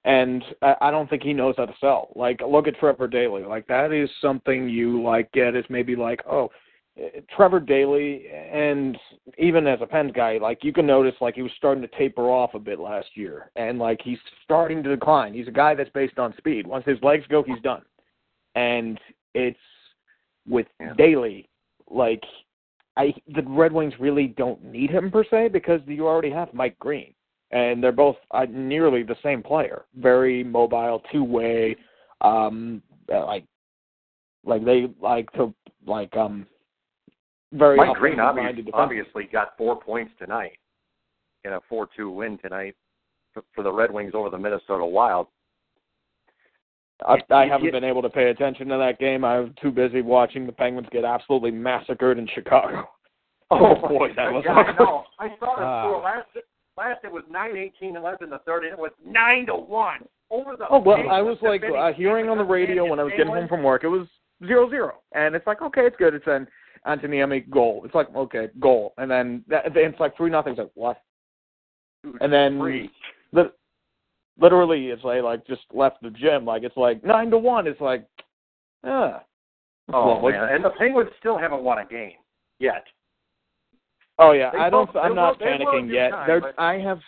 Speaker 5: And I don't think he knows how to sell. Like, look at Trevor Daley. Like, that is something you like get is maybe like, oh, eh, Trevor Daley, and even as a Pens guy, like you can notice like he was starting to taper off a bit last year, and like he's starting to decline. He's a guy that's based on speed. Once his legs go, he's done. And it's with
Speaker 2: Yeah.
Speaker 5: Daley, like I the Red Wings really don't need him per se because you already have Mike Green, and they're both uh, nearly the same player, very mobile, two way, um, uh, like like they like to like um very
Speaker 2: Mike Green obviously, obviously got four points tonight in a 4-2 win tonight for, for the Red Wings over the Minnesota Wild.
Speaker 5: I, I haven't been able to pay attention to that game. I'm too busy watching the Penguins get absolutely massacred in Chicago. Oh boy, that was
Speaker 2: yeah, I know. I saw
Speaker 5: Ah.
Speaker 2: score last. Last it was nine eighteen and left in the third, and it was nine to one over the.
Speaker 5: Oh well, I was like uh, hearing on the radio when I was getting home from work. It was zero zero, and it's like okay, it's good. It's an Anthony Emmy goal. It's like okay, goal, and then that, it's like three nothing. It's like what? And then li- literally, it's like like just left the gym. Like it's like nine to one. It's like, ah.
Speaker 2: Oh
Speaker 5: Lovely.
Speaker 2: man, and the Penguins still haven't won a game yet.
Speaker 5: Oh yeah,
Speaker 2: They
Speaker 5: I don't.
Speaker 2: will-
Speaker 5: I'm not
Speaker 2: will-
Speaker 5: panicking yet.
Speaker 2: time,
Speaker 5: They're-
Speaker 2: but-
Speaker 5: I have,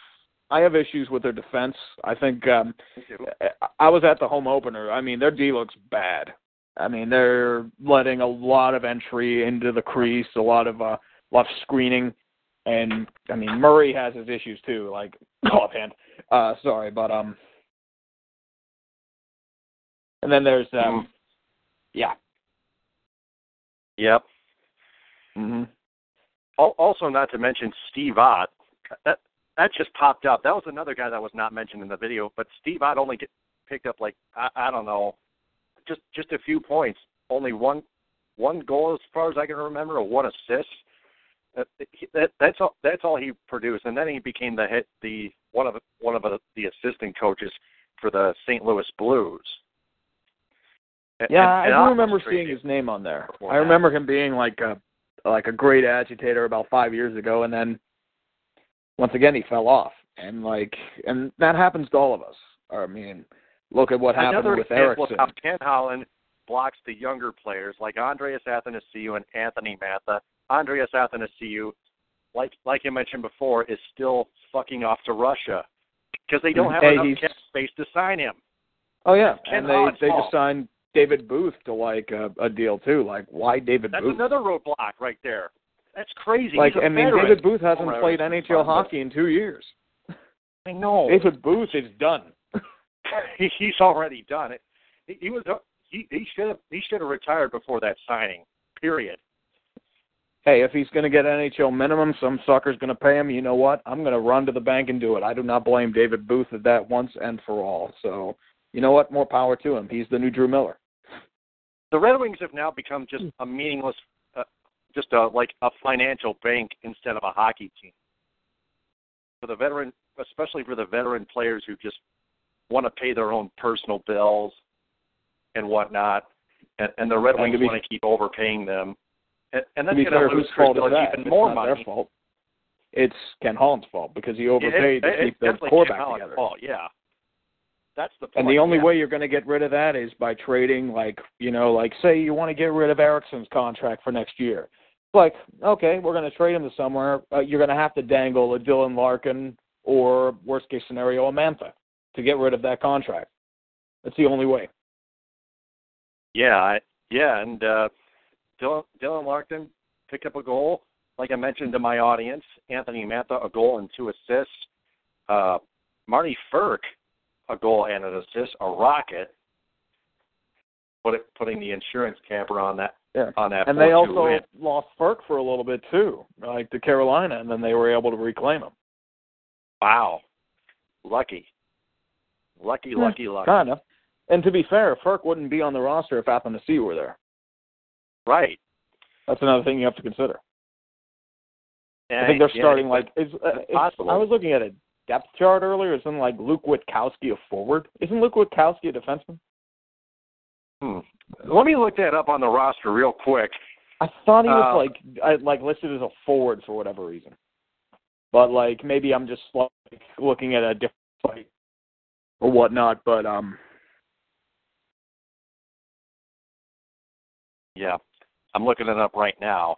Speaker 5: I have issues with their defense. I think um I- I was at the home opener. I mean, their D looks bad. I mean, they're letting a lot of entry into the crease, a lot of uh, lot of screening, and I mean Murray has his issues too. Like offhand, uh, sorry, but um, and then there's um,
Speaker 2: Mhm.
Speaker 5: yeah,
Speaker 2: Yep.
Speaker 5: hmm
Speaker 2: Al- Also, not to mention Steve Ott. That that just popped up. That was another guy that was not mentioned in the video. But Steve Ott only get, picked up like I, I don't know, just just a few points. Only one one goal as far as I can remember, or one assist. Uh, that, that that's all that's all he produced, and then he became the hit the one of one of the, assistant coaches for the St. Louis Blues. And-
Speaker 5: Yeah,
Speaker 2: and- and
Speaker 5: I do remember seeing his name on there. I remember him being like a like a great agitator about five years ago, and then once again he fell off, and like and that happens to all of us. I mean, look at what happened
Speaker 2: Another
Speaker 5: with
Speaker 2: example
Speaker 5: Ericsson.
Speaker 2: of how Ken Holland blocks the younger players like Andreas Athanasiou and Anthony Mantha. Andreas Athanasiou, like like you mentioned before, is still fucking off to Russia because they don't mm-hmm. have
Speaker 5: Hey,
Speaker 2: enough cap space to sign him.
Speaker 5: Oh yeah,
Speaker 2: Ken
Speaker 5: and they
Speaker 2: Holland's
Speaker 5: they
Speaker 2: fault.
Speaker 5: just signed David Booth to like a, a deal too. Like why David
Speaker 2: That's
Speaker 5: Booth?
Speaker 2: another roadblock right there. That's crazy.
Speaker 5: like I mean. David Booth hasn't
Speaker 2: Or
Speaker 5: played NHL hockey in two years.
Speaker 2: I know.
Speaker 5: David Booth is done.
Speaker 2: he, he's already done it. He, he was he he should have he should have retired before that signing. Period.
Speaker 5: hey, if he's going to get NHL minimum, some sucker's going to pay him. You know what? I'm going to run to the bank and do it. I do not blame David Booth at that once and for all. So, you know what? More power to him. He's the new Drew Miller.
Speaker 2: The Red Wings have now become just a meaningless, uh, just a like a financial bank instead of a hockey team. For the veteran, especially for the veteran players who just want to pay their own personal bills and whatnot, and, and the Red Wings
Speaker 5: be-
Speaker 2: want to keep overpaying them, and, and that's going to lose
Speaker 5: fault is that?
Speaker 2: even
Speaker 5: It's
Speaker 2: more
Speaker 5: not
Speaker 2: money.
Speaker 5: their fault. It's Ken Holland's fault because he overpaid
Speaker 2: It- it-
Speaker 5: to keep the core back together.
Speaker 2: fault, yeah. That's the point.
Speaker 5: And the only
Speaker 2: yeah.
Speaker 5: way you're going to get rid of that is by trading, like, you know, like, say you want to get rid of Ericsson's contract for next year. It's like, okay, we're going to trade him to somewhere. Uh, you're going to have to dangle a Dylan Larkin or, worst case scenario, a Mantha to get rid of that contract. That's the only way.
Speaker 2: Yeah, I, yeah, and uh, Dylan, Dylan Larkin picked up a goal. Like I mentioned to my audience, Anthony Mantha a goal and two assists. Uh, Marty Frk a goal and an assist, a rocket. Put it, putting the insurance camper on that
Speaker 5: Yeah.
Speaker 2: on that.
Speaker 5: And they also
Speaker 2: win.
Speaker 5: lost Frk for a little bit, too, like to Carolina, and then they were able to reclaim him.
Speaker 2: wow, lucky, lucky,
Speaker 5: Yeah,
Speaker 2: lucky, lucky.
Speaker 5: Kind of. And to be fair, Frk wouldn't be on the roster if Athanasiou were there.
Speaker 2: Right.
Speaker 5: That's another thing you have to consider.
Speaker 2: And,
Speaker 5: I think they're
Speaker 2: yeah,
Speaker 5: starting like is uh, it's. I was looking at a depth chart earlier. Isn't like Luke Witkowski a forward? Isn't Luke Witkowski a defenseman?
Speaker 2: Hmm. Let me look that up on the roster real quick.
Speaker 5: I thought he was
Speaker 2: Uh,
Speaker 5: like I, like listed as a forward for whatever reason. But like maybe I'm just like looking at a different site or whatnot. But um,
Speaker 2: Yeah, I'm looking it up right now.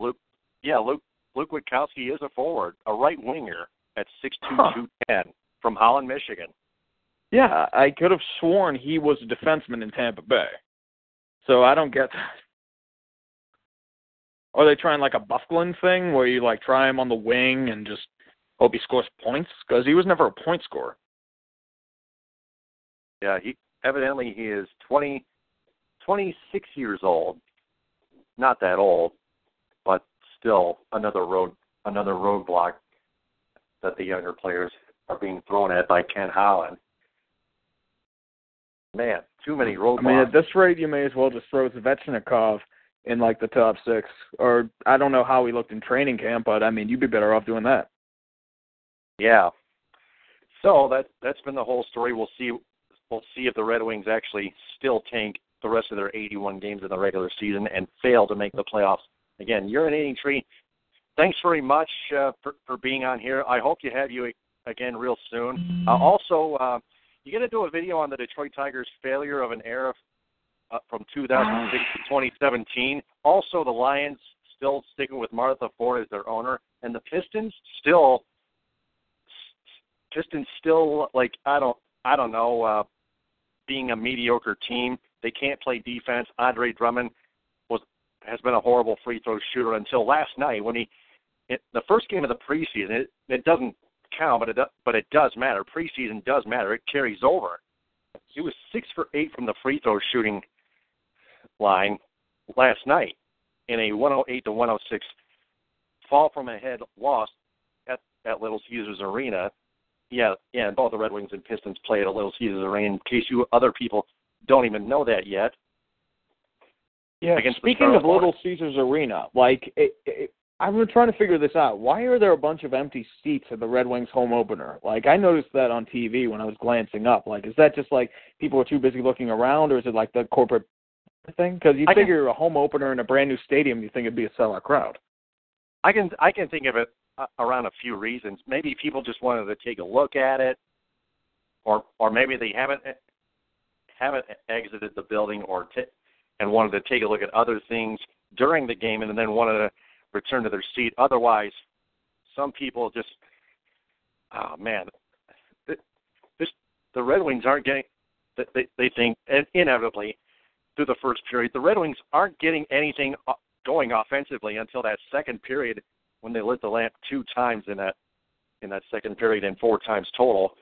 Speaker 2: Luke, yeah, Luke Luke Witkowski is a forward, a right winger at six two two ten from Holland, Michigan.
Speaker 5: yeah, I could have sworn he was a defenseman in Tampa Bay. So I don't get that. Are they trying like a Byfuglien thing where you like try him on the wing and just hope he scores points? Because he was never a point scorer.
Speaker 2: Yeah, he evidently he is 20, 26 years old. Not that old, but still another road another roadblock that the younger players are being thrown at by Ken Holland. Man, too many roadblocks.
Speaker 5: I mean, at this rate, you may as well just throw Svechnikov in like the top six. Or I don't know how he looked in training camp, but I mean, you'd be better off doing that.
Speaker 2: Yeah. So that that's been the whole story. We'll see. We'll see if the Red Wings actually still tank the rest of their 81 games in the regular season and fail to make the playoffs. Again, urinating tree. Thanks very much uh, for for being on here. I hope to have you again real soon. Uh, also, uh, you going to do a video on the Detroit Tigers' failure of an era uh, from 2006 to 2017. Also, the Lions still sticking with Martha Ford as their owner, and the Pistons still Pistons still like I don't I don't know uh, being a mediocre team. They can't play defense. Andre Drummond was has been a horrible free throw shooter until last night when he it, the first game of the preseason. It, it doesn't count, but it but it does matter. Preseason does matter. It carries over. He was six for eight from the free throw shooting line last night in a 108 to 106 fall from ahead loss at at Little Caesars Arena. Yeah, yeah, and both the Red Wings and Pistons play at Little Caesars Arena. In case you other people don't even know that yet.
Speaker 5: Yeah. Speaking of Little Caesars Arena, like it, it, I've been trying to figure this out. Why are there a bunch of empty seats at the Red Wings home opener? Like I noticed that on TV when I was glancing up. Like, is that just like people are too busy looking around, or is it like the corporate thing? Because you
Speaker 2: I
Speaker 5: figure
Speaker 2: can,
Speaker 5: a home opener in a brand new stadium, you think it'd be a sellout crowd.
Speaker 2: I can I can think of it uh, around a few reasons. Maybe people just wanted to take a look at it, or or maybe they haven't haven't exited the building or t- and wanted to take a look at other things during the game, and then wanted to return to their seat. Otherwise, some people just, oh man, this the Red Wings aren't getting. They they think inevitably through the first period, the Red Wings aren't getting anything going offensively until that second period when they lit the lamp two times in that in that second period and four times total.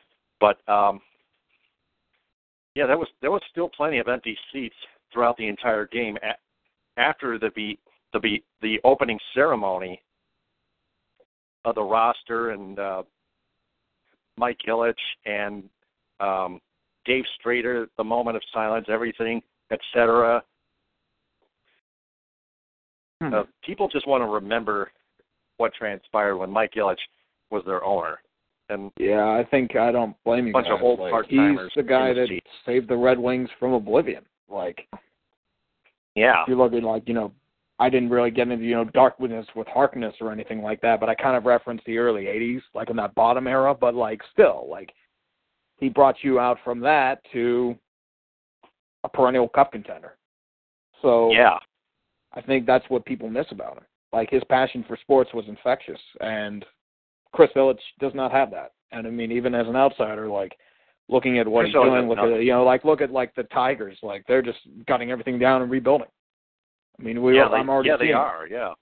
Speaker 2: But um, yeah, there was there was still plenty of empty seats throughout the entire game. After the beat the be the opening ceremony of the roster and uh, Mike Ilitch and um, Dave Strader, the moment of silence, everything, etc.
Speaker 5: Hmm.
Speaker 2: Uh, people just want to remember what transpired when Mike Ilitch was their owner. And
Speaker 5: yeah, I think I don't blame you.
Speaker 2: Bunch
Speaker 5: guys.
Speaker 2: of old
Speaker 5: like,
Speaker 2: part
Speaker 5: He's the guy
Speaker 2: in the
Speaker 5: that
Speaker 2: seat.
Speaker 5: saved the Red Wings from oblivion. Like
Speaker 2: Yeah.
Speaker 5: if you look at like you know I didn't really get into you know darkness with Harkness or anything like that, but I kind of referenced the early '80s, like in that bottom era. But like still, like he brought you out from that to a perennial cup contender. So
Speaker 2: Yeah.
Speaker 5: I think that's what people miss about him. Like his passion for sports was infectious, and Chris Ilitch does not have that. And I mean, even as an outsider, like looking at what
Speaker 2: Chris
Speaker 5: he's doing, look at you know, like look at like the Tigers, like they're just gutting everything down and rebuilding. I mean, we
Speaker 2: yeah, they,
Speaker 5: I'm already
Speaker 2: yeah, they are. Yeah.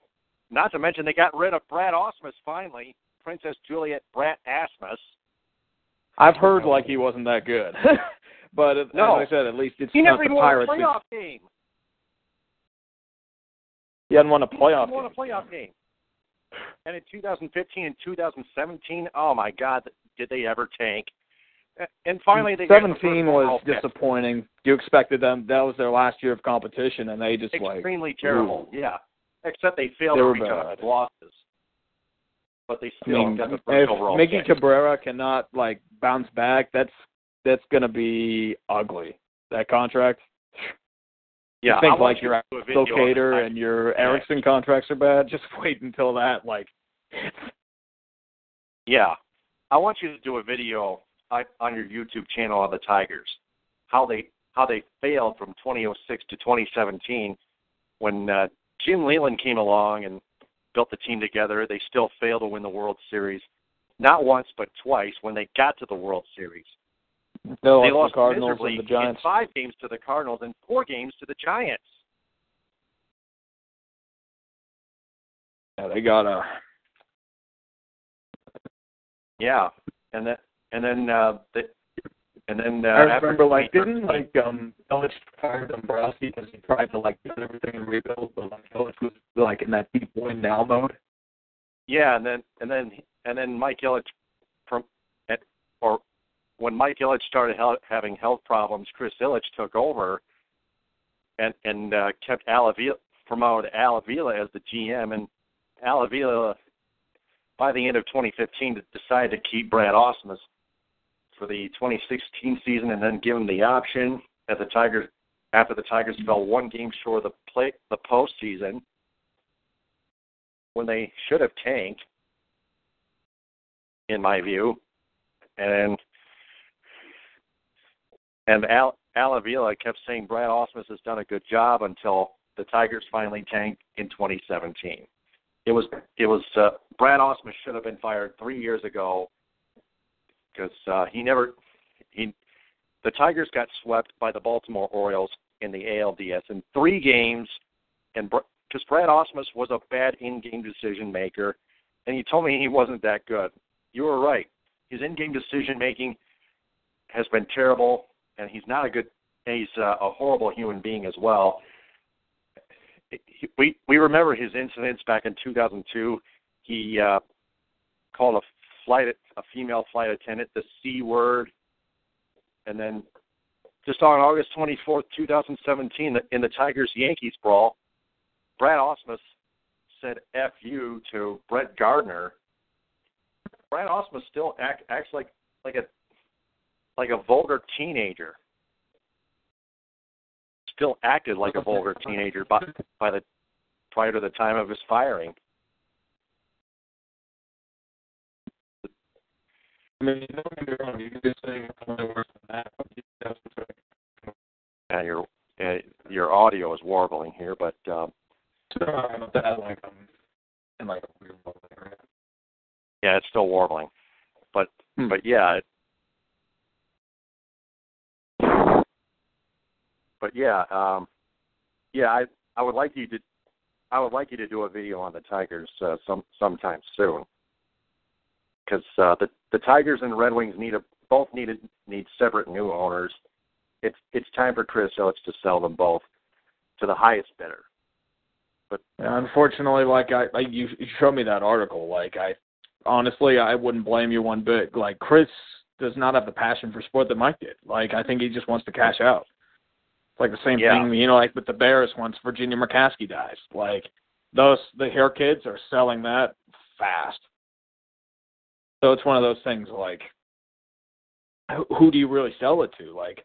Speaker 2: Not to mention they got rid of Brad Ausmus finally, Princess Juliet Brat Asmus.
Speaker 5: I've heard like he wasn't that good, but uh,
Speaker 2: as
Speaker 5: I said, at least it's
Speaker 2: He
Speaker 5: not
Speaker 2: never
Speaker 5: the
Speaker 2: even won a
Speaker 5: Pirates.
Speaker 2: playoff game.
Speaker 5: He hadn't won a playoff
Speaker 2: game. He won a playoff game. And in 2015 and 2017, oh my God, did they ever tank? A- And finally, they got the
Speaker 5: 17 was disappointing. You expected them. That was their last year of competition, and they just like
Speaker 2: extremely terrible. Yeah, except they failed
Speaker 5: They
Speaker 2: to
Speaker 5: were
Speaker 2: reach out
Speaker 5: bad.
Speaker 2: losses. But they
Speaker 5: I
Speaker 2: still
Speaker 5: mean,
Speaker 2: got the first
Speaker 5: if
Speaker 2: overall
Speaker 5: Miggy
Speaker 2: pick.
Speaker 5: Cabrera cannot like bounce back, that's that's gonna be ugly. That contract.
Speaker 2: yeah,
Speaker 5: you think like your
Speaker 2: to do a video of the
Speaker 5: Locator and your
Speaker 2: Yeah.
Speaker 5: Ericsson contracts are bad. Just wait until that like.
Speaker 2: Yeah, I want you to do a video on on your YouTube channel of the Tigers, how they how they failed from 2006 to 2017 when uh, Jim Leyland came along and built the team together. They still failed to win the World Series, not once but twice when they got to the World Series.
Speaker 5: They
Speaker 2: they
Speaker 5: lost the Cardinals
Speaker 2: miserably
Speaker 5: and the Giants.
Speaker 2: in five games to the Cardinals and four games to the Giants.
Speaker 5: Yeah, they got a.
Speaker 2: Yeah, and then and then uh, the, and then uh,
Speaker 5: I
Speaker 2: after
Speaker 5: remember, like, didn't like um Ilitch fire Dombrowski because he tried to like do everything and rebuild, but like Ilitch was like in that deep win now mode.
Speaker 2: Yeah, and then and then and then Mike Ilitch from at, or when Mike Ilitch started hel- having health problems, Chris Ilitch took over and and uh, kept Al Avila promoted Al Avila as the GM, and Al Avila by the end of 2015 decided to keep Brad Ausmus for the 2016 season, and then give him the option at the Tigers after the Tigers fell one game short of the play the postseason when they should have tanked, in my view, and and Al Al Avila kept saying Brad Ausmus has done a good job until the Tigers finally tanked in 2017. It was it was uh, Brad Ausmus should have been fired three years ago because uh, he never he the Tigers got swept by the Baltimore Orioles in the ALDS in three games, and because Brad Ausmus was a bad in-game decision maker, and you told me he wasn't that good. You were right. His in-game decision making has been terrible, and he's not a good. He's uh, a horrible human being as well. We we remember his incidents back in 2002. He uh, called a flight a female flight attendant the c word, and then just on August 24th, 2017, in the Tigers Yankees brawl, Brad Ausmus said "f you" to Brett Gardner. Brad Ausmus still act, acts like like a like a vulgar teenager. Still acted like a vulgar teenager by by the prior to the time of his firing.
Speaker 5: I mean, don't get me wrong. You can just say only worse than that.
Speaker 2: Yeah, your uh, your audio is warbling here, but um,
Speaker 5: sorry about that. Like I'm in like a weird.
Speaker 2: Yeah, it's still warbling, but
Speaker 5: Hmm.
Speaker 2: but yeah, it, but yeah, um, yeah. I I would like you to I would like you to do a video on the Tigers uh, some sometime soon because uh, the the Tigers and Red Wings need a both need a, need separate new owners. It's it's time for Chris Ilitch to sell them both to the highest bidder. But
Speaker 5: Yeah, unfortunately, like I, like you, you showed me that article. Like I, honestly, I wouldn't blame you one bit. Like Chris does not have the passion for sport that Mike did. Like I think he just wants to cash out. It's like the same
Speaker 2: Yeah.
Speaker 5: thing, you know, like with the Bears once Virginia McCaskey dies. Like those the hair kids are selling that fast. So it's one of those things like who, do you really sell it to? Like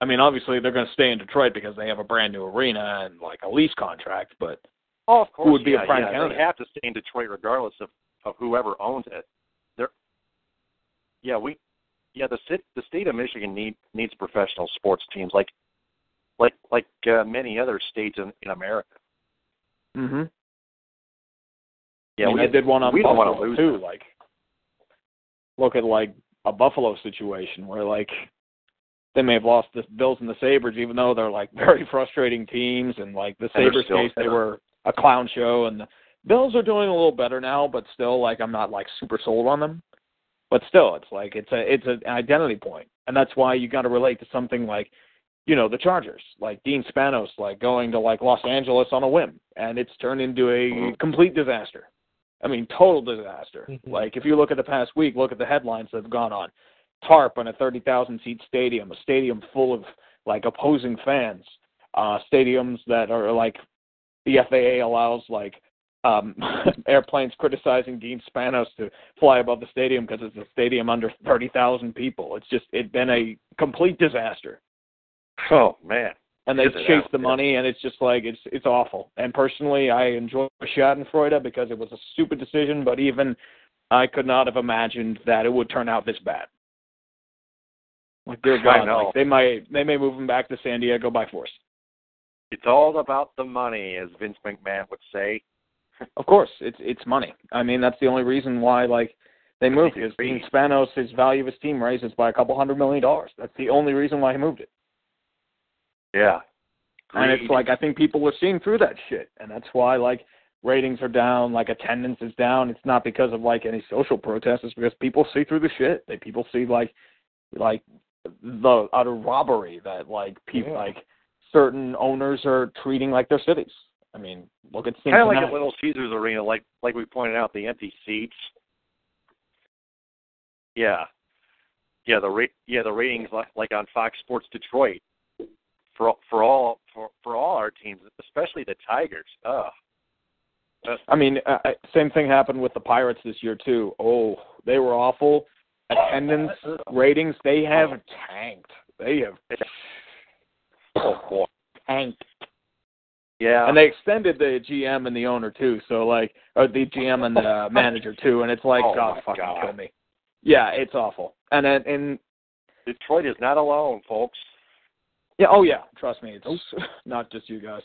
Speaker 5: I mean, obviously they're going to stay in Detroit because they have a brand new arena and like a lease contract, but
Speaker 2: oh, of course,
Speaker 5: Who would be a
Speaker 2: yeah,
Speaker 5: prime
Speaker 2: yeah,
Speaker 5: candidate?
Speaker 2: They have to stay in Detroit regardless of of whoever owns it. They're yeah we yeah the cit, the state of Michigan need needs professional sports teams like like like uh, many other states in in America.
Speaker 5: mhm.
Speaker 2: Yeah,
Speaker 5: I mean,
Speaker 2: we
Speaker 5: did one on
Speaker 2: we don't
Speaker 5: Buffalo
Speaker 2: want to lose
Speaker 5: too.
Speaker 2: them.
Speaker 5: Like, look at like a Buffalo situation where like they may have lost the Bills and the Sabres, even though they're like very frustrating teams, and like the Sabres
Speaker 2: still
Speaker 5: case, they were a clown show, and the Bills are doing a little better now, but still, like I'm not like super sold on them. But still, it's like it's a it's an identity point, and that's why you got to relate to something like, you know, the Chargers, like Dean Spanos, like going to like Los Angeles on a whim, and it's turned into a
Speaker 2: Mhm.
Speaker 5: complete disaster. I mean, total disaster.
Speaker 3: Mhm.
Speaker 5: Like if you look at the past week, look at the headlines that have gone on. Tarp on a 30,000 seat stadium, a stadium full of like opposing fans, uh stadiums that are like the FAA allows like um airplanes criticizing Dean Spanos to fly above the stadium because it's a stadium under 30,000 people. It's just it's been a complete disaster
Speaker 2: Oh man,
Speaker 5: and they chase the
Speaker 2: Yeah.
Speaker 5: money, and it's just like it's it's awful. And personally, I enjoy Schadenfreude because it was a stupid decision, but even I could not have imagined that it would turn out this bad. Like dear God,
Speaker 2: know.
Speaker 5: like they might they may move him back to San Diego by force.
Speaker 2: it's all about the money, as Vince McMahon would say.
Speaker 5: Of course, it's it's money. I mean, that's the only reason why like they moved because. Dean Spanos, his value of his team raises by a couple hundred million dollars. That's the only reason why he moved it.
Speaker 2: Yeah,
Speaker 5: And it's like I think people are seeing through that shit, and that's why like ratings are down, like attendance is down, it's not because of like any social protests. It's because people see through the shit. They people see like like the utter robbery that like people
Speaker 3: Yeah.
Speaker 5: like certain owners are treating like their cities. I mean, look at
Speaker 2: Kind of like at Little Caesars Arena, like like we pointed out, the empty seats. Yeah, yeah, the rate, yeah, the ratings like like on Fox Sports Detroit for for all for for all our teams, especially the Tigers. Ugh.
Speaker 5: I mean, uh, same thing happened with the Pirates this year too. Oh, they were awful. Attendance ratings, they have tanked. They have
Speaker 2: Oh
Speaker 5: tanked.
Speaker 2: Yeah.
Speaker 5: And they extended the GM and the owner too. So like, or the GM and the manager too. And it's like,
Speaker 2: Oh,
Speaker 5: God, fucking
Speaker 2: God.
Speaker 5: kill me. Yeah, it's awful. And then, and
Speaker 2: Detroit is not alone, folks.
Speaker 5: Yeah, oh yeah, trust me, it's not just you guys.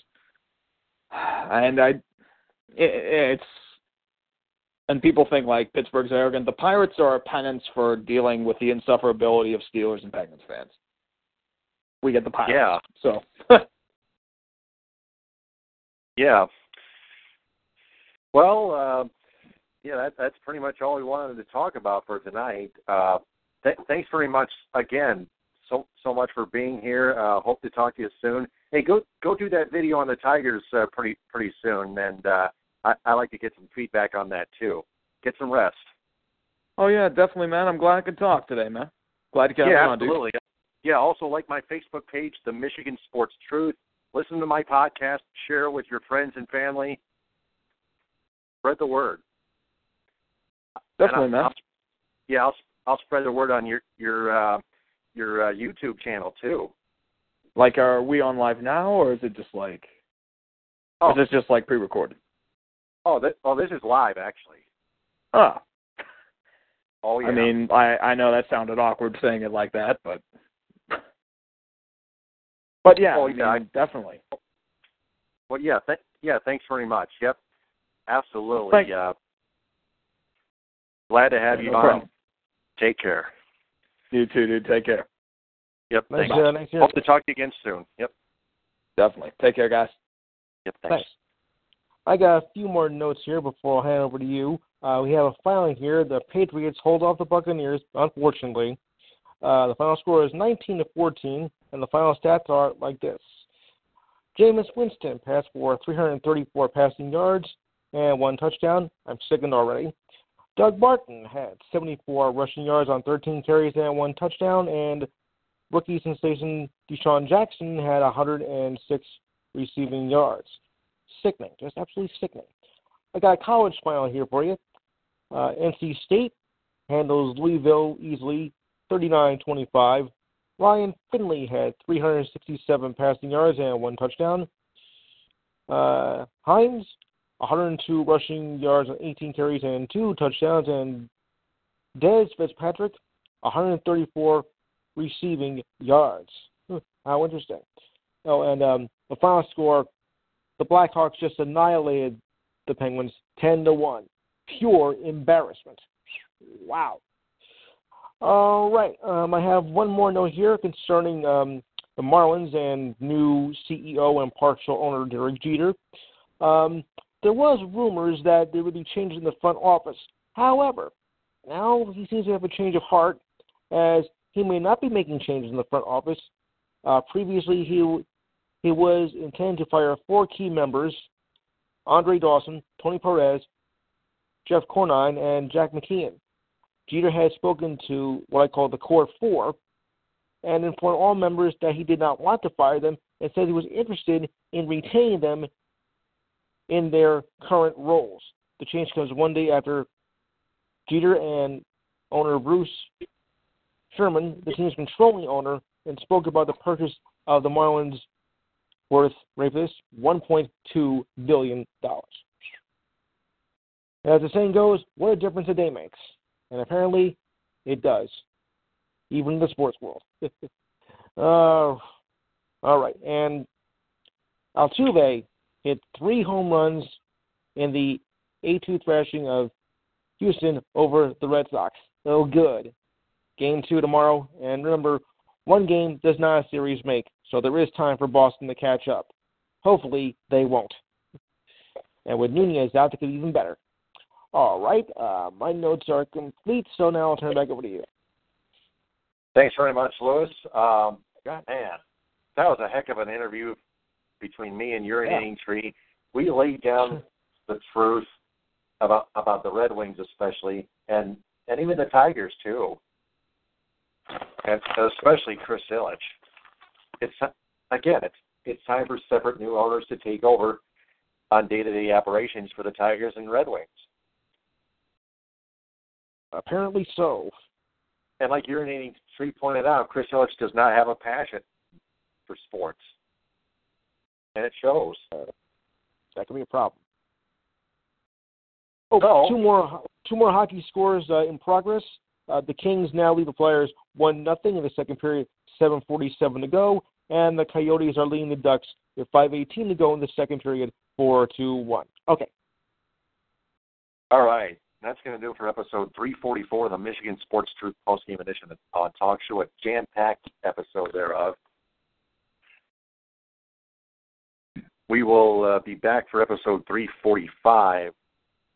Speaker 5: And I, it, it's, and people think like Pittsburgh's arrogant. The Pirates are a penance for dealing with the insufferability of Steelers and Penguins fans. We get the Pirates.
Speaker 2: Yeah.
Speaker 5: So
Speaker 2: Yeah. Well, uh, yeah, that, that's pretty much all we wanted to talk about for tonight. Uh, th- thanks very much again, so so much for being here. Uh, hope to talk to you soon. Hey, go go do that video on the Tigers uh, pretty pretty soon, and uh, I, I like to get some feedback on that too. Get some rest.
Speaker 5: Oh yeah, definitely, man. I'm glad I could talk today, man. Glad to get
Speaker 2: yeah,
Speaker 5: on, dude.
Speaker 2: absolutely. Yeah, also like my Facebook page, The Michigan Sports Truth. Listen to my podcast, share it with your friends and family. Spread the word.
Speaker 5: Definitely,
Speaker 2: And
Speaker 5: man.
Speaker 2: I'll, I'll, yeah, I'll I'll spread the word on your your uh, your uh, YouTube channel too.
Speaker 5: Like, are we on live now, or is it just like,
Speaker 2: Oh.
Speaker 5: is this just like pre-recorded?
Speaker 2: Oh, this, oh, this is live actually.
Speaker 5: Ah,
Speaker 2: Oh yeah.
Speaker 5: I mean, I I know that sounded awkward saying it like that, but, but yeah,
Speaker 2: Oh,
Speaker 5: I mean,
Speaker 2: yeah, I-
Speaker 5: definitely.
Speaker 2: well, yeah, th- yeah. Thanks very much. Yep, absolutely.
Speaker 5: Thank-
Speaker 2: uh, glad to have you on. Take care.
Speaker 5: You too, dude. Take care.
Speaker 2: Yep.
Speaker 3: Nice,
Speaker 2: thanks.
Speaker 3: uh, nice.
Speaker 2: Hope to talk to you again soon. Yep.
Speaker 5: Definitely. Take care, guys.
Speaker 2: Yep. Thanks.
Speaker 3: Thanks. I got a few more notes here before I'll hand over to you. Uh, we have a filing here. The Patriots hold off the Buccaneers, unfortunately. Uh, the final score is 19 to 14, and the final stats are like this: Jameis Winston passed for 334 passing yards and one touchdown. I'm sickened already. Doug Martin had 74 rushing yards on 13 carries and one touchdown, and rookie sensation DeSean Jackson had 106 receiving yards. Sickening, just absolutely sickening. I got a college final here for you. Uh, NC State handles Louisville easily, 39-25. Ryan Finley had 367 passing yards and one touchdown. Uh, Hines, 102 rushing yards on 18 carries and two touchdowns, and Dez Fitzpatrick, 134 receiving yards. Hmm, how interesting. Oh, and um, the final score: the Blackhawks just annihilated the Penguins 10 to one. Pure embarrassment. Wow. All right. Um, I have one more note here concerning um, the Marlins and new CEO and partial owner Derek Jeter. Um, there was rumors that there would be changes in the front office. However, now he seems to have a change of heart, as he may not be making changes in the front office. Uh, previously, he he was intended to fire four key members: Andre Dawson, Tony Perez, Jeff Conine, and Jack McKeon. Jeter had spoken to what I call the core four, and informed all members that he did not want to fire them, and said he was interested in retaining them in their current roles. The change comes one day after Jeter and owner Bruce Sherman, the team's controlling owner, and spoke about the purchase of the Marlins worth, this, $1.2 billion. As the saying goes, what a difference a day makes. And apparently, it does, even in the sports world. uh, all right. And Altuve hit three home runs in the 8 2 thrashing of Houston over the Red Sox. Oh, good. Game two tomorrow. And remember, one game does not a series make, so there is time for Boston to catch up. Hopefully, they won't. And with Nunez out, it could be even better. All right, uh, my notes are complete, so now I'll turn it back over to you.
Speaker 2: Thanks very much, Lewis. Um, God, man, that was a heck of an interview between me and Urinating yeah. Tree. We laid down the truth about about the Red Wings, especially, and and even the Tigers too, and especially Chris Ilitch. It's again, it's it's time for separate new owners to take over on day-to-day operations for the Tigers and Red Wings.
Speaker 3: Apparently so.
Speaker 2: And like urinating tree pointed out, Chris Ilitch does not have a passion for sports, and it shows. Uh,
Speaker 3: that could be a problem. Oh, no. two more two more hockey scores uh, in progress. Uh, the Kings now lead the Flyers one nothing in the second period, seven forty seven to go, and the Coyotes are leading the Ducks with five eighteen to go in the second period, four two one. Okay.
Speaker 2: All right. That's going to do it for episode 344 of the Michigan Sports Truth Postgame Edition on TalkShoe, a jam-packed episode thereof. We will uh, be back for episode 345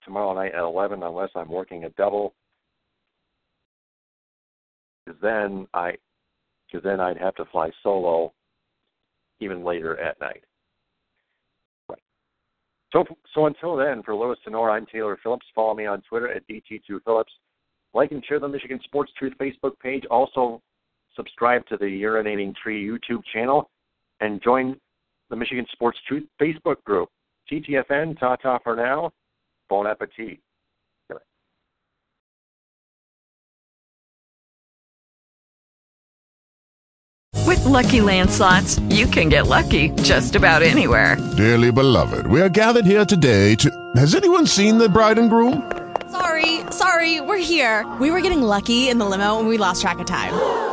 Speaker 2: tomorrow night at 11 unless I'm working a double. Because then I, because then I'd have to fly solo even later at night. Right. So, so until then, for Lois Sonora, I'm Taylor Phillips. Follow me on Twitter at DT2Phillips. Like and share the Michigan Sports Truth Facebook page. Also, subscribe to the Urinating Tree YouTube channel and join the Michigan Sports Truth Facebook group. TTFN, ta ta for now. Bon appetit.
Speaker 6: With lucky landslots, you can get lucky just about anywhere.
Speaker 7: Dearly beloved, we are gathered here today to. Has anyone seen the bride and groom?
Speaker 8: Sorry, sorry, we're here. We were getting lucky in the limo and we lost track of time.